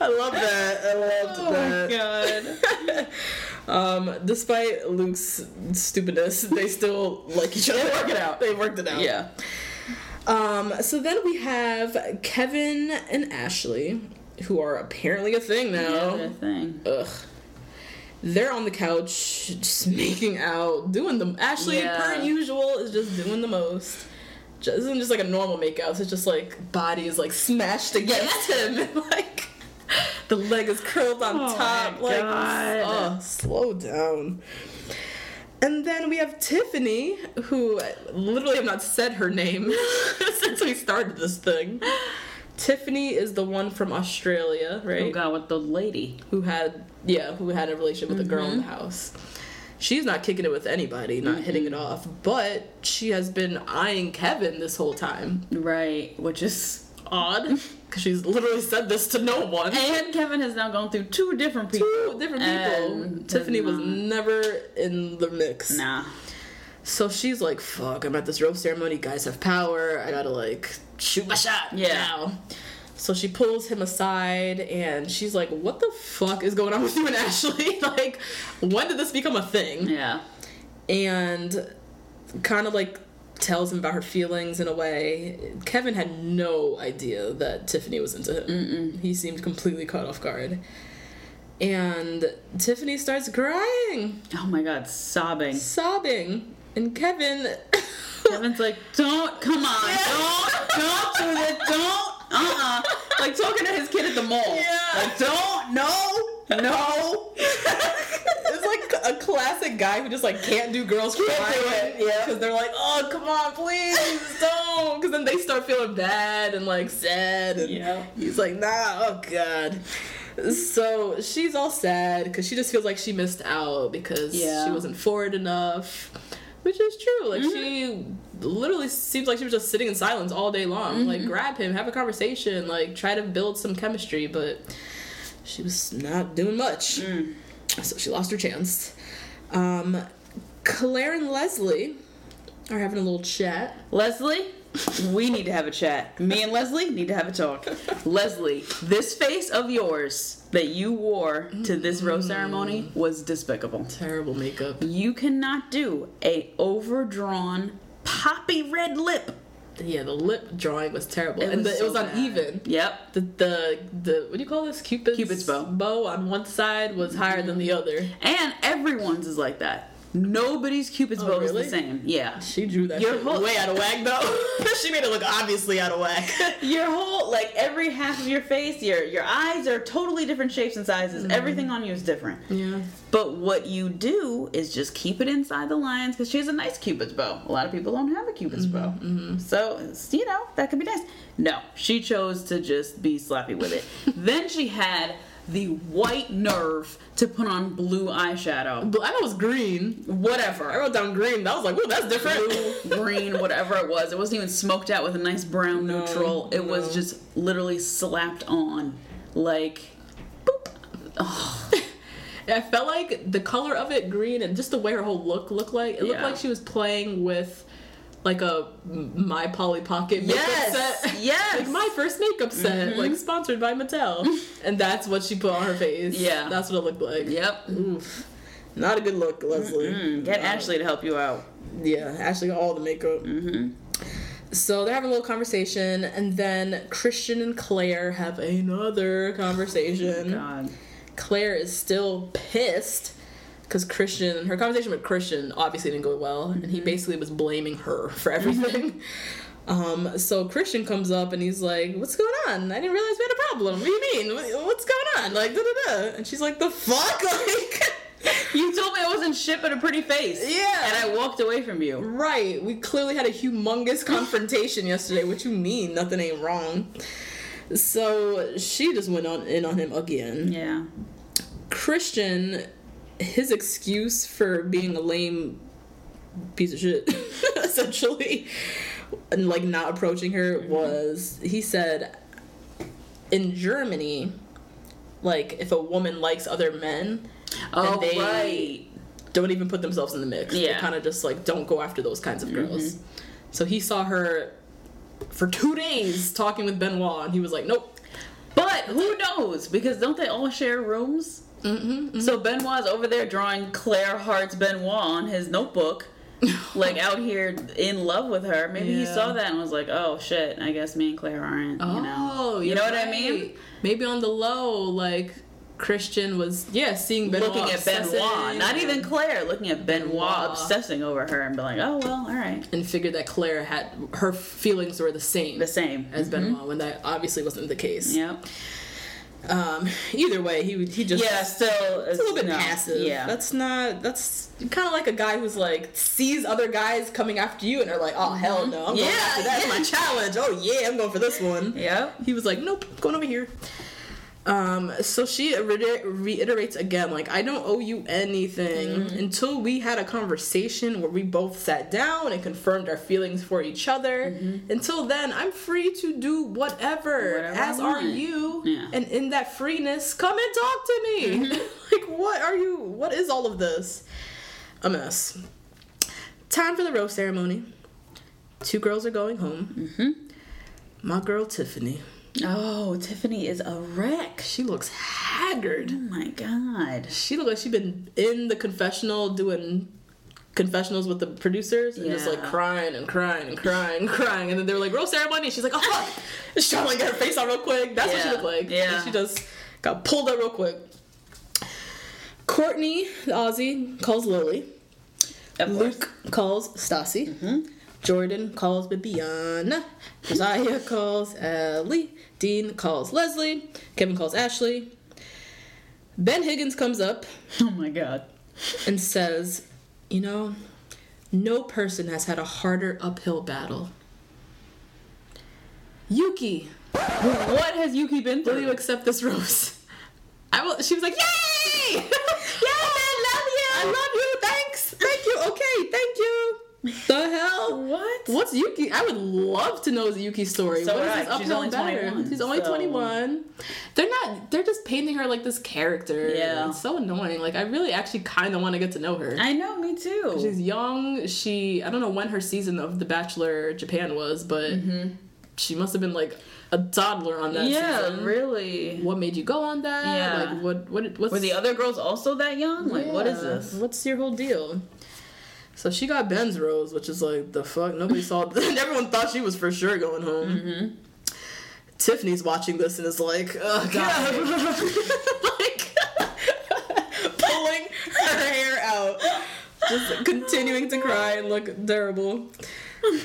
I love that. I loved oh my that. god. Um, despite Luke's stupidness, they still like each other. They work it out. They worked it out. Yeah. Um, so then we have Kevin and Ashley, who are apparently a thing now. Yeah, thing. Ugh. They're on the couch, just making out, doing the. Ashley, Yeah. per usual, is just doing the most. Just, this isn't just like a normal makeout. It's just like body is like smashed against him, and like the leg is curled on Oh top. my like, God. oh, slow down. And then we have Tiffany, who literally have not said her name since we started this thing. Tiffany is the one from Australia, right? Oh god, with the lady. who had yeah who had a relationship with a girl in the mm-hmm. house she's not kicking it with anybody not hitting it off but she has been eyeing kevin this whole time Right. Which is odd because she's literally said this to no one And Kevin has now gone through two different people. two different people tiffany was never in the mix Nah. So she's like fuck i'm at this rope ceremony guys have power i gotta like shoot my shot Yeah. now so she pulls him aside and she's like what the fuck is going on with you and ashley like when did this become a thing Yeah. and kind of like tells him about her feelings in a way. Kevin had no idea that Tiffany was into him. He seemed completely caught off guard. And Tiffany starts crying, Oh my god, sobbing. sobbing, and Kevin. Kevin's like, don't, come on, don't, don't do this, don't, uh-uh. Like talking to his kid at the mall. Yeah. Like, don't, no, no. it's like a classic guy who just like can't do girls crying. do it, yeah. Because they're like, oh come on, please don't. because then they start feeling bad and like sad, and Yeah. he's like, nah, oh god. So she's all sad because she just feels like she missed out because Yeah. she wasn't forward enough, which is true. Like mm-hmm. she literally seems like she was just sitting in silence all day long. Like mm-hmm. grab him, have a conversation, like try to build some chemistry, but she was not doing much. Mm. So she lost her chance. Um, Clare and Leslie are having a little chat. Leslie, we need to have a chat. Me and Leslie need to have a talk. Leslie, this face of yours that you wore to this rose mm. ceremony was despicable. Terrible makeup. You cannot do a overdrawn poppy red lip. Yeah, the lip drawing was terrible, It and was the, it was bad. uneven. Yep. The, the the what do you call this? Cupid's Cupid's bow. Bow on one side was higher mm-hmm. than the other. And everyone's is like that. Nobody's Cupid's Oh, bow is the same. Yeah. She drew that Your whole- way out of whack though. she made it look obviously out of whack. Your whole like every half of your face, your your eyes are totally different shapes and sizes. Mm-hmm. Everything on you is different. yeah. But what you do is just keep it inside the lines because she has a nice Cupid's bow. A lot of people don't have a Cupid's mm-hmm, bow. Mm-hmm. So, you know, that could be nice. No, she chose to just be sloppy with it. then she had the white nerve to put on blue eyeshadow. But I know it was green. Whatever. I wrote down green. I was like, "Whoa, that's different." Blue, green, whatever it was. It wasn't even smoked out with a nice brown No, neutral. It was just literally slapped on. Like, boop. I felt like the color of it, green, and just the way her whole look looked like, it looked like she was playing with like a My Polly Pocket makeup Yes, set. yes. like my first makeup set, like sponsored by Mattel, and that's what she put on her face. Yeah. that's what it looked like. yep. Oof. Not a good look, Lesley. Mm, Get No. Ashley to help you out. Yeah, Ashley got all the makeup. Mm-hmm. So they're having a little conversation, and then Christian and Clare have another conversation. God. Clare is still pissed because Christian, her conversation with Christian obviously didn't go well, and he basically was blaming her for everything. Um, so Christian comes up and he's like, "What's going on? I didn't realize we had a problem. What do you mean? What's going on? Like, da da da." And she's like, "The fuck, like." You told me I wasn't shit but a pretty face. Yeah. And I walked away from you. Right. We clearly had a humongous confrontation yesterday. What you mean? Nothing ain't wrong. So she just went on in on him again. Yeah. Christian, his excuse for being a lame piece of shit, essentially, and like not approaching her mm-hmm. was he said in Germany, like if a woman likes other men, Oh, they- right. don't even put themselves in the mix. They Yeah. kind of just like don't go after those kinds of mm-hmm. girls. So he saw her for two days talking with Benoit, and he was like, "Nope." But who knows? Because don't they all share rooms? Mm-hmm, So Benoit's over there drawing Clare Hart's Benoit on his notebook, like out here in love with her. Maybe he saw that and was like, "Oh shit, I guess me and Clare aren't." You know, Oh, you know what I mean? Maybe on the low, like Christian was, yeah, seeing Benoit Looking at Benoit, not even Clare, looking at Benoit, Benoit. obsessing over her and be like, "Oh well, all right, and figured that Clare had her feelings were the same the same." as Benoit when that obviously wasn't the case. Yep. Um, either way, he he just Yeah, still It's a little bit no, passive. Yeah. That's not. That's kind of like a guy who's like sees other guys coming after you and are like, oh hell no, I'm going Yeah, after that's yeah. my challenge. Oh yeah, I'm going for this one. Yeah, He was like, nope, going over here. Um, so she reiter- reiterates again, like, I don't owe you anything Mm-hmm. until we had a conversation where we both sat down and confirmed our feelings for each other. Until then, I'm free to do whatever, Mm-hmm. Whatever as are you. Yeah. And in that freeness, come and talk to me. Mm-hmm. like, what are you, what is all of this? A mess. Time for the rose ceremony. Two girls are going home. Mm-hmm. My girl Tiffany. Oh, Tiffany is a wreck. She looks haggard. Oh my god. She looked like she'd been in the confessional doing confessionals with the producers and just like crying and crying and crying and crying. And then they were like, rose ceremony. And she's like, oh fuck. She's trying to like, get her face on real quick. That's what she looked like. Yeah. And she just got pulled up real quick. Courtney, the Aussie, calls Lily. Luke calls Stassi. Mm-hmm. Jordan calls Bibiana. Josiah calls Ellie. Dean calls Lesley. Kevin calls Ashley. Ben Higgins comes up Oh my god. and says, You know, no person has had a harder uphill battle Yuki, What has Yuki been through? will you accept this rose? I will. She was like, yay! yeah, man, love you. I love you. Thanks. Thank you. Okay, thank you. The hell? What? What's Yuki? I would love to know Yuki's story. So what is I. She's uphill only battle? 21, She's only so- 21. They're not. They're just painting her like this character. Yeah. It's so annoying. Like I really actually kind of want to get to know her. I know, me too. She's young. She I don't know when her season of The Bachelor Japan was, but she must have been like a toddler on that Mm-hmm. yeah, season. really. What made you go on that? Yeah. Like what what what's Were the other girls also that young? Like, what is this? What's your whole deal? So she got Ben's rose, which is like the fuck. Nobody saw. Everyone thought she was for sure going home. Mm-hmm. Tiffany's watching this and is like, oh god, like pulling her hair out, just continuing to cry and look terrible.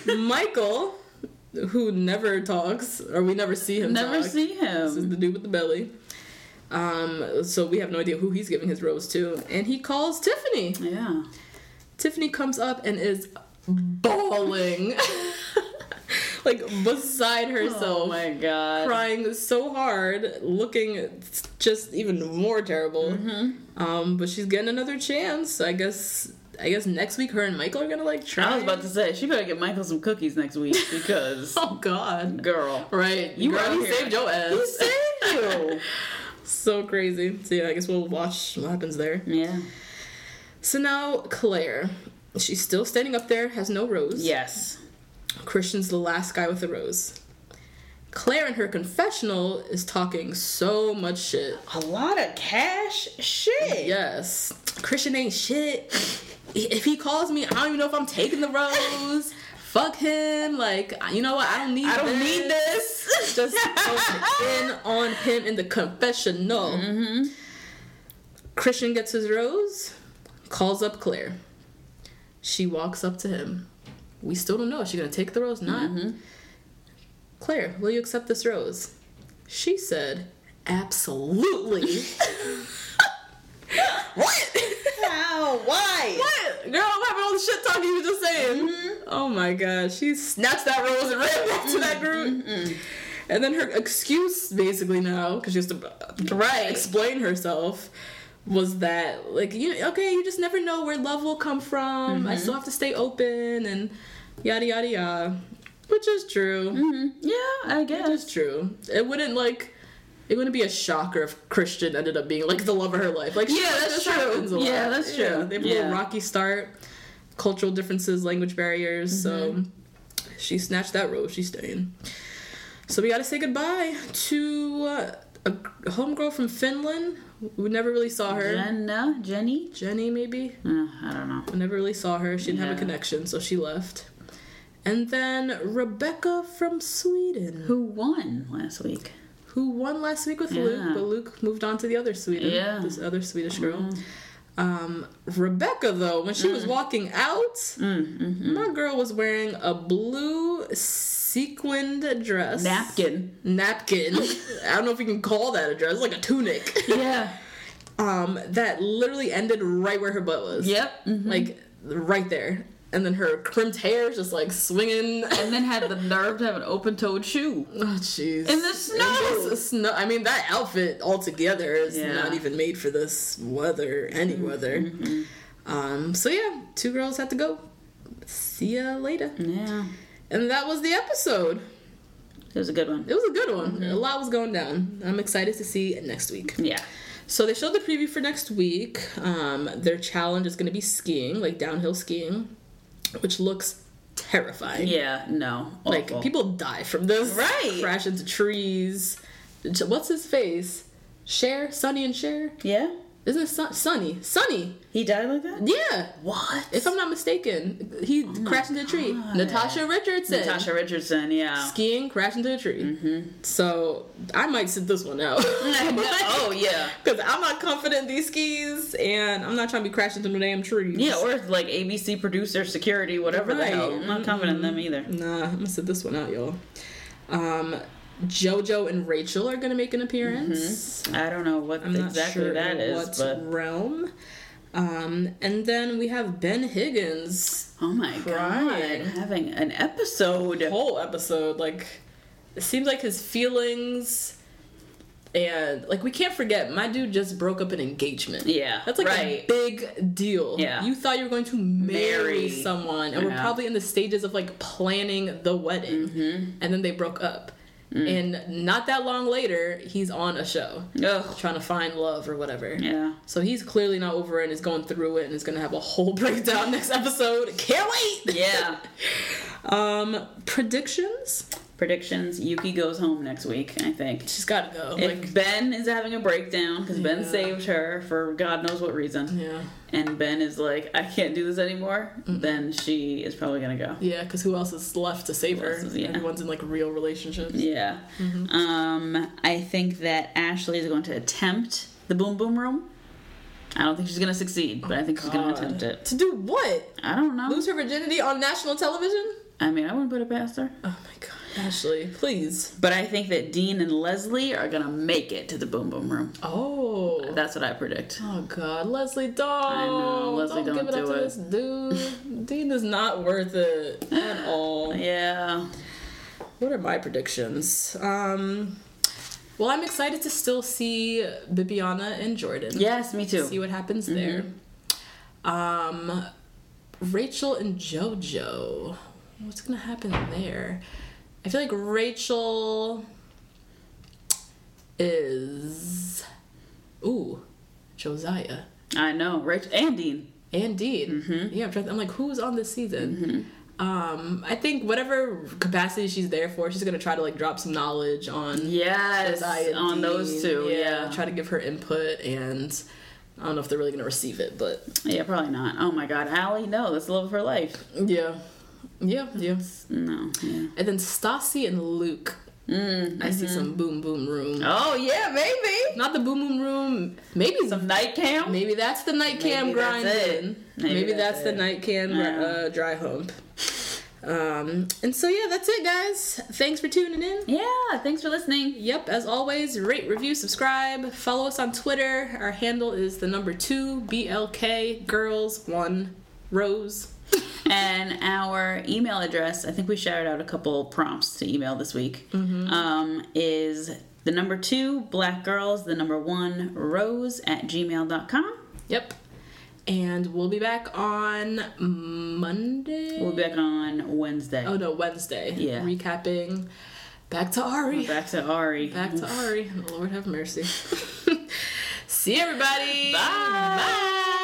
Michael, who never talks, or we never see him. Never talk. see him. This is the dude with the belly. Um, so we have no idea who he's giving his rose to, and he calls Tiffany. Yeah. Tiffany comes up and is bawling, like beside herself, Oh my god. crying so hard, looking just even more terrible. Mm-hmm. Um, but she's getting another chance. I guess. I guess next week her and Michael are gonna like try. I was about to say she better get Michael some cookies next week because Oh God. girl, Right, You Girl, here. saved your ass. he saved you. so crazy. So yeah, I guess we'll watch what happens there. yeah. So now Clare, she's still standing up there, has no rose. Yes. Christian's the last guy with a rose. Clare in her confessional is talking so much shit. A lot of cash shit. Yes. Christian ain't shit. If he calls me, I don't even know if I'm taking the rose. Fuck him. Like, you know what? I don't need I don't this. need this. Just in on him in the confessional. Mm-hmm. Christian gets his rose, calls up Clare. She walks up to him. We still don't know. Is she gonna take the rose? Not. Mm-hmm. Clare, will you accept this rose? She said, absolutely. what? How? Why? What? Girl, I'm having all the shit talking you were just saying. Mm-hmm. Oh my god. She snatched that rose and ran back to that group. And then her excuse, basically, now, because she has to Right. explain herself, was that, like, you okay, you just never know where love will come from. Mm-hmm. I still have to stay open and yada yada yada. Which is true. Mm-hmm. Yeah, I guess It is true. It wouldn't, like, it wouldn't be a shocker if Christian ended up being, like, the love of her life. Like, Yeah, that's true. happens a lot. Yeah, that's true. they have a Yeah. little rocky start, cultural differences, language barriers, so Mm-hmm. she snatched that rose. She's staying. So we got to say goodbye to uh, a homegirl from Finland. We never really saw her. Jenna, Jenny. Jenny, maybe. Uh, I don't know. We never really saw her. She didn't have a connection, so she left. And then Rebecca from Sweden, Who won last week? who won last week with Luke, but Luke moved on to the other Sweden, Yeah. This other Swedish girl. Um, Rebecca, though, when she was Mm. walking out, Mm-hmm. my girl was wearing a blue sequined dress. Napkin. Napkin. I don't know if you can call that a dress. It's like a tunic. Yeah. um, that literally ended right where her butt was. Yep. mhm. Like right there. And then her crimped hair just like swinging. And then had the nerve to have an open-toed shoe. Oh jeez. In the snow! In the snow. I mean, that outfit altogether is Yeah. not even made for this weather, any weather. Um. So yeah, two girls had to go. See ya later. Yeah. And that was the episode. It was a good one. It was a good one. A lot was going down. I'm excited to see next week. Yeah. So they showed the preview for next week. Um, their challenge is going to be skiing, like downhill skiing, which looks terrifying. Yeah. No. Like people die from this. Right. Crash into trees. What's his face? Cher Sonny and Cher. Yeah. Isn't it Sunny? Sonny? Sonny. He died like that. Yeah. What? If I'm not mistaken, he crashed into a tree. Natasha Richardson. Natasha Richardson. Yeah. Skiing, crashed into a tree. Mm-hmm. So I might sit this one out. oh yeah. Because I'm not confident in these skis, and I'm not trying to be crashing into no damn trees. Yeah, or like ABC producer, security, whatever the hell. I'm not confident in them either. Nah, I'm gonna sit this one out, y'all. Um, JoJo and Rachel are gonna make an appearance. I don't know what I'm not exactly sure that in is, what but realm. Um, and then we have Ben Higgins. oh my Crying. god, having an episode. A Whole episode, like it seems like his feelings and like we can't forget my dude just broke up an engagement Yeah, that's like a big deal Yeah. you thought you were going to marry, Marry. someone and we're probably in the stages of like planning the wedding Mm-hmm. and then they broke up Mm. and not that long later he's on a show Ugh. trying to find love or whatever Yeah. so he's clearly not over it and is going through it and is going to have a whole breakdown next episode can't wait Yeah. um predictions Predictions: Yuki goes home next week. I think. she's got to go If like Ben is having a breakdown because Ben saved her for God knows what reason, yeah and Ben is like, I can't do this anymore, then she is probably gonna go. Yeah, because who else is left to save her? is- yeah. Everyone's in like real relationships. Yeah. Um, I think that Ashley is going to attempt the boom boom room. I don't think she's gonna succeed, but I think she's gonna attempt it. To do what? I don't know. Lose her virginity on national television? I mean, I wouldn't put it past her. Oh my god, Ashley, please. But I think that Dean and Lesley are gonna make it to the boom boom room. Oh. That's what I predict. Oh god, Lesley, don't. I know, Lesley, don't, give don't it up do to this dude. Dean is not worth it at all. Yeah. What are my predictions? Um. Well, I'm excited to still see Bibiana and Jordan. Yes, me too. see what happens there. Um, Rachel and JoJo. What's gonna happen there? I feel like Rachel is ooh Josiah I know. Rachel and Dean. and Dean. Yeah, I'm, trying to, I'm like, who's on this season? Um, I think whatever capacity she's there for, she's gonna try to like drop some knowledge on Yes, Josiah on those Dean. two. Yeah. try to give her input and. I don't know if they're really gonna receive it, but Yeah, probably not. Oh my God, Allie, no, that's the love of her life. Yeah. Yeah, yeah. No. Yeah. And then Stassi and Luke. Mm, I see some boom boom room. Oh yeah, maybe Not the boom boom room. Maybe some night cam. maybe that's the night cam Maybe that's it. Maybe Maybe, that's that's, the night cam uh, dry hump. Um, and so yeah, that's it, guys. Thanks for tuning in. Yeah, thanks for listening. Yep, as always, rate, review, subscribe. Follow us on Twitter. Our handle is the number two BLK girls one rose. And our email address, I think we shouted out a couple prompts to email this week, um, is the number two, black girls, the number one, rose at gmail.com. Yep. And we'll be back on Monday. We'll be back on Wednesday. Oh no, Wednesday. Yeah. Recapping. Back to Ari. Back to Ari. Back to Ari. The Lord have mercy. See everybody. Bye. Bye.